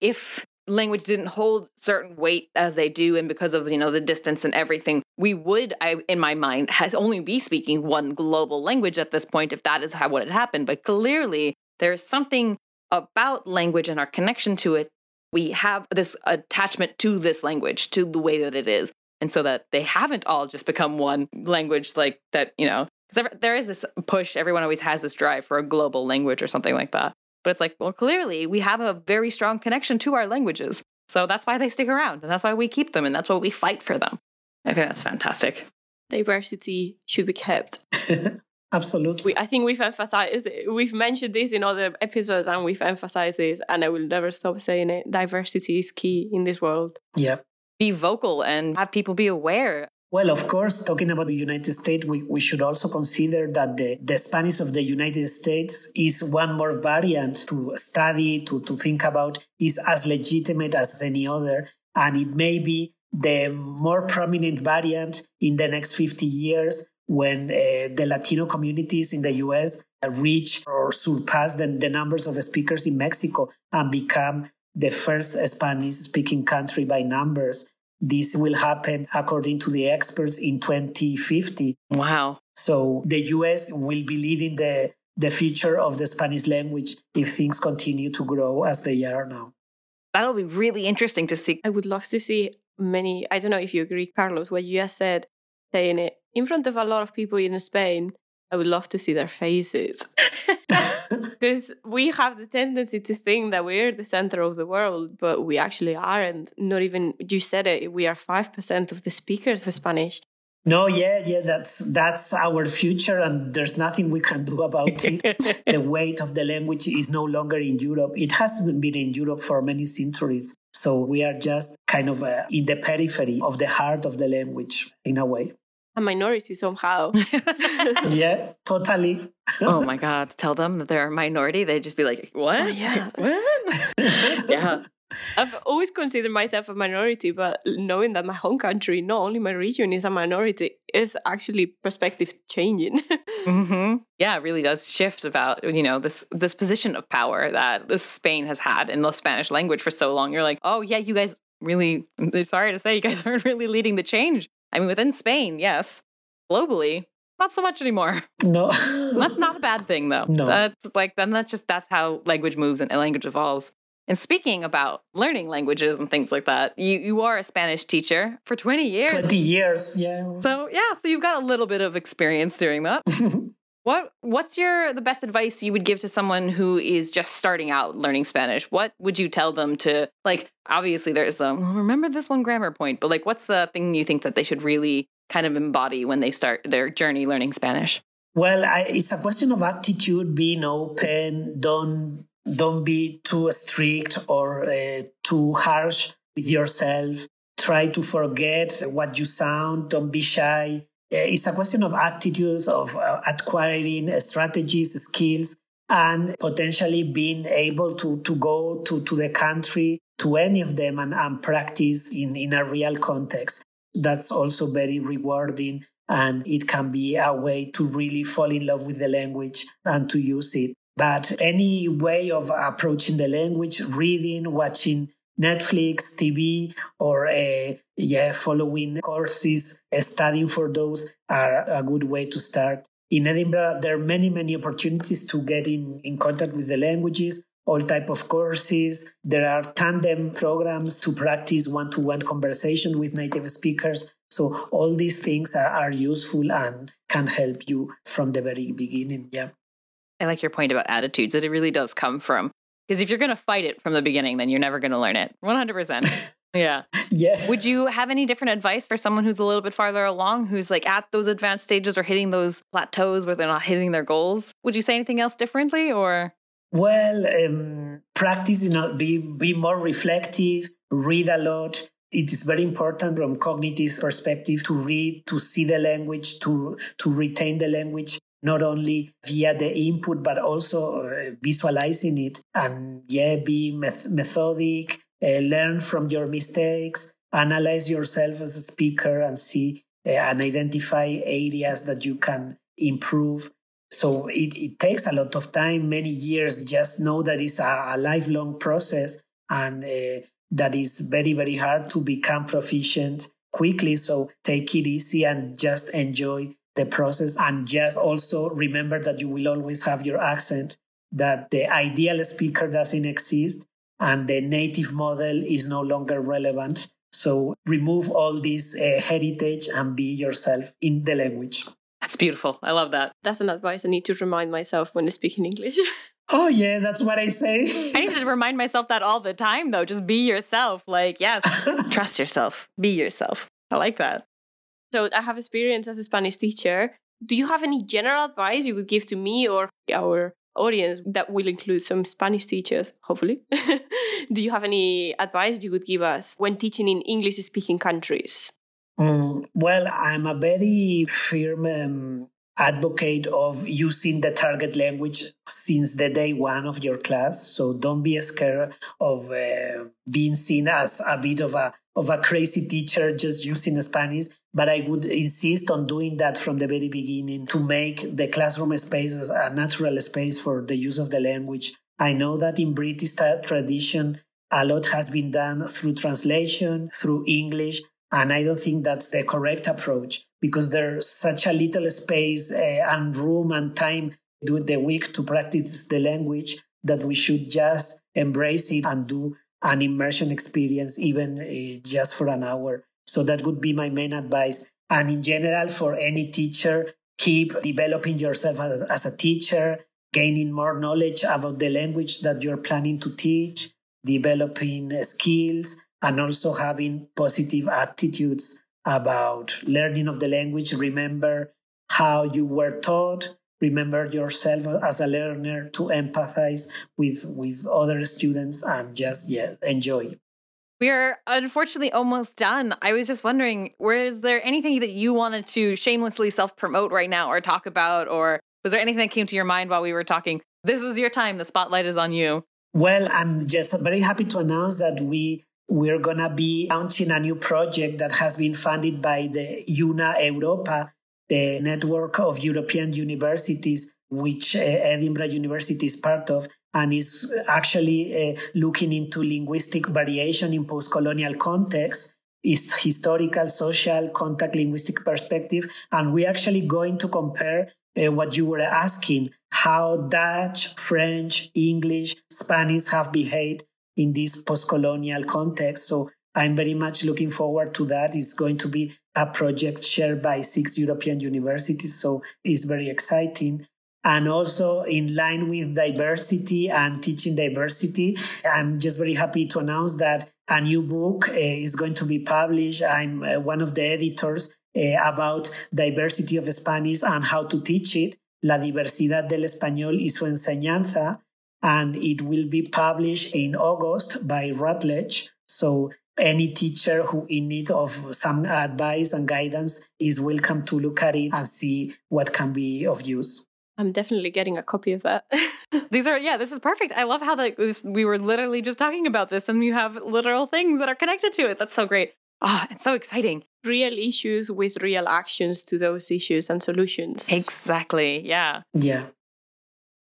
If language didn't hold certain weight as they do and because of you know the distance and everything we would i in my mind has only be speaking one global language at this point if that is how what had happened. But clearly there's something about language and our connection to it. We have this attachment to this language to the way that it is. And so that they haven't all just become one language like that you know because there is this push. Everyone always has this drive for a global language or something like that but it's like, well, clearly we have a very strong connection to our languages. So that's why they stick around and that's why we keep them and that's why we fight for them. I think that's fantastic. Diversity should be kept. *laughs* Absolutely. We, I think we've emphasized, we've mentioned this in other episodes and we've emphasized this, and I will never stop saying it. Diversity is key in this world. Yeah. Be vocal and have people be aware well, of course, talking about the United States, we, we should also consider that the, the Spanish of the United States is one more variant to study, to, to think about, is as legitimate as any other. And it may be the more prominent variant in the next 50 years when uh, the Latino communities in the US reach or surpass the, the numbers of speakers in Mexico and become the first Spanish speaking country by numbers. This will happen, according to the experts, in 2050. Wow. So the US will be leading the, the future of the Spanish language if things continue to grow as they are now. That'll be really interesting to see. I would love to see many, I don't know if you agree, Carlos, what you just said, saying it in front of a lot of people in Spain. I would love to see their faces. *laughs* Because we have the tendency to think that we're the center of the world, but we actually aren't. Not even, you said it, we are 5% of the speakers of Spanish. No, yeah, yeah, that's that's our future, and there's nothing we can do about it. *laughs* the weight of the language is no longer in Europe. It hasn't been in Europe for many centuries. So we are just kind of uh, in the periphery of the heart of the language in a way. A minority somehow. *laughs* *laughs* yeah, totally. oh my God. Tell them that they're a minority. They'd just be like, what? Oh, yeah. *laughs* What? yeah. I've always considered myself a minority, but knowing that my home country, not only my region, is a minority, is actually perspective changing. mm-hmm. Yeah, it really does shift about you know this this position of power that Spain has had in the Spanish language for so long. You're like, oh yeah, you guys really. Sorry to say, you guys aren't really leading the change. I mean, within Spain, yes. Globally, not so much anymore. *laughs* No. that's not a bad thing though. No. That's like then that's just that's how language moves and language evolves. And speaking about learning languages and things like that, you, you are a Spanish teacher for 20 years. 20 years, yeah. So, yeah, so you've got a little bit of experience doing that. *laughs* what what's your the best advice you would give to someone who is just starting out learning Spanish? What would you tell them to like obviously there's the well, remember this one grammar point, but like what's the thing you think that they should really kind of embody when they start their journey learning Spanish? Well, I, it's a question of attitude, being open, don't don't be too strict or uh, too harsh with yourself. Try to forget what you sound. Don't be shy. Uh, it's a question of attitudes, of uh, acquiring strategies, skills, and potentially being able to, to go to, to the country, to any of them, and, and practice in, in a real context. That's also very rewarding. And it can be a way to really fall in love with the language and to use it. But any way of approaching the language, reading, watching Netflix, TV, or uh, yeah, following courses, studying for those are a good way to start. In Edinburgh, there are many, many opportunities to get in, in contact with the languages, all type of courses. There are tandem programs to practice one-to-one conversation with native speakers. So all these things are, are useful and can help you from the very beginning. Yeah. I like your point about attitudes that it really does come from. Because if you're going to fight it from the beginning, then you're never going to learn it. 100%. *laughs* yeah. Yeah. Would you have any different advice for someone who's a little bit farther along, who's like at those advanced stages or hitting those plateaus where they're not hitting their goals? Would you say anything else differently or? Well, um, practice, you know, be, be more reflective, read a lot. It is very important from cognitive perspective to read, to see the language, to, to retain the language not only via the input, but also uh, visualizing it and yeah, be meth- methodic, uh, learn from your mistakes, analyze yourself as a speaker and see uh, and identify areas that you can improve. So it, it takes a lot of time, many years. Just know that it's a, a lifelong process and uh, that is very, very hard to become proficient quickly. So take it easy and just enjoy the process and just also remember that you will always have your accent that the ideal speaker doesn't exist and the native model is no longer relevant so remove all this uh, heritage and be yourself in the language that's beautiful i love that that's an advice i need to remind myself when speaking english *laughs* Oh yeah, that's what I say. I need to remind myself that all the time though. Just be yourself. Like, yes, *laughs* trust yourself. Be yourself. I like that. So I have experience as a Spanish teacher. Do you have any general advice you would give to me or our audience that will include some Spanish teachers, hopefully? *laughs* Do you have any advice you would give us when teaching in English speaking countries? Mm, well, I'm a very firm um, advocate of using the target language since the day one of your class. So don't be scared of uh, being seen as a bit of a of a crazy teacher just using Spanish. But I would insist on doing that from the very beginning to make the classroom space a natural space for the use of the language. I know that in British tradition, a lot has been done through translation, through English, and I don't think that's the correct approach because there's such a little space uh, and room and time during the week to practice the language that we should just embrace it and do an immersion experience, even uh, just for an hour. So that would be my main advice. And in general, for any teacher, keep developing yourself as, as a teacher, gaining more knowledge about the language that you're planning to teach, developing skills, and also having positive attitudes about learning of the language. Remember how you were taught. Remember yourself as a learner to empathize with, with other students and just yeah, enjoy. We are unfortunately almost done. I was just wondering, was there anything that you wanted to shamelessly self promote right now or talk about? Or was there anything that came to your mind while we were talking? This is your time. The spotlight is on you. Well, I'm just very happy to announce that we we're going to be launching a new project that has been funded by the UNA Europa, the network of European universities, which uh, Edinburgh University is part of and is actually uh, looking into linguistic variation in post-colonial context is historical, social, contact linguistic perspective. And we're actually going to compare uh, what you were asking, how Dutch, French, English, Spanish have behaved in this post-colonial context. So I'm very much looking forward to that. It's going to be a project shared by six European universities. So it's very exciting and also in line with diversity and teaching diversity. I'm just very happy to announce that a new book uh, is going to be published. I'm uh, one of the editors uh, about diversity of Spanish and how to teach it. La diversidad del español y su enseñanza. And it will be published in August by Routledge. So any teacher who in need of some advice and guidance is welcome to look at it and see what can be of use. I'm definitely getting a copy of that. *laughs* These are yeah, this is perfect. I love how like this, we were literally just talking about this, and you have literal things that are connected to it. That's so great. Ah, oh, it's so exciting. Real issues with real actions to those issues and solutions. Exactly. Yeah. Yeah.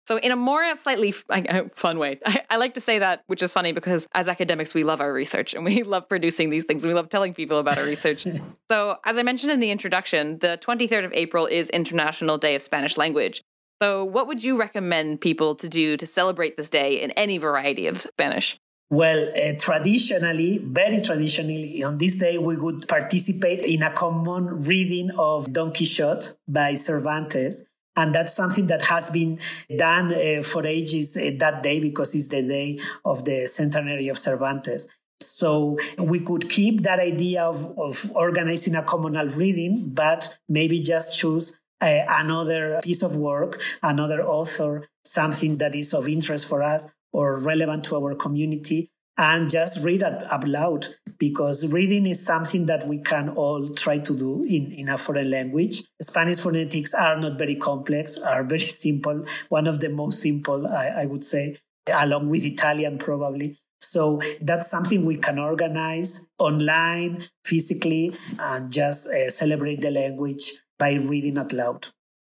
So, in a more slightly fun way, *laughs* I, I, like to say that, which is funny because as academics, we love our research and we *laughs* love producing these things and we love telling people about our research. *laughs* so, as I mentioned in the introduction, the 23rd of April is International Day of Spanish Language. So, what would you recommend people to do to celebrate this day in any variety of Spanish? Well, uh, traditionally, very traditionally, on this day, we would participate in a common reading of Don Quixote by Cervantes. And that's something that has been done uh, for ages uh, that day because it's the day of the centenary of Cervantes. So we could keep that idea of, of organizing a communal reading, but maybe just choose uh, another piece of work, another author, something that is of interest for us or relevant to our community, and just read it out loud because reading is something that we can all try to do in, in a foreign language. Spanish phonetics are not very complex, are very *laughs* simple, one of the most simple, I, I would say, along with Italian probably. So that's something we can organize online, physically, and just uh, celebrate the language by reading out loud.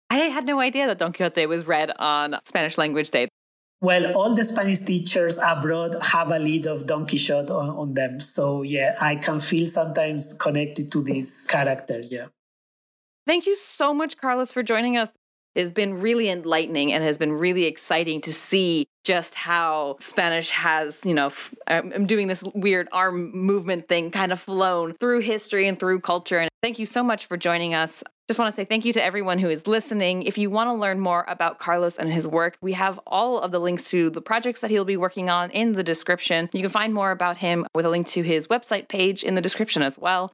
I had no idea that Don Quixote was read on Spanish Language Day. Well, all the Spanish teachers abroad have a lead of Don Quixote on, on them. So, yeah, I can feel sometimes connected to this character. Yeah. Thank you so much, Carlos, for joining us. It's been really enlightening and has been really exciting to see just how Spanish has, you know, f- um, I'm doing this weird arm movement thing kind of flown through history and through culture. And thank you so much for joining us. Just want to say thank you to everyone who is listening. If you want to learn more about Carlos and his work, we have all of the links to the projects that he'll be working on in the description. You can find more about him with a link to his website page in the description as well.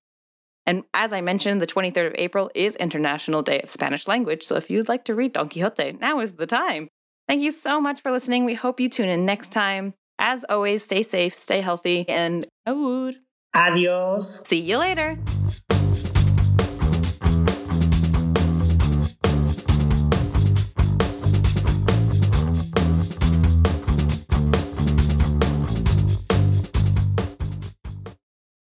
And as I mentioned, the 23rd of April is International Day of Spanish Language. So if you'd like to read Don Quixote, now is the time. Thank you so much for listening. We hope you tune in next time. As always, stay safe, stay healthy, and awur. Adios. See you later.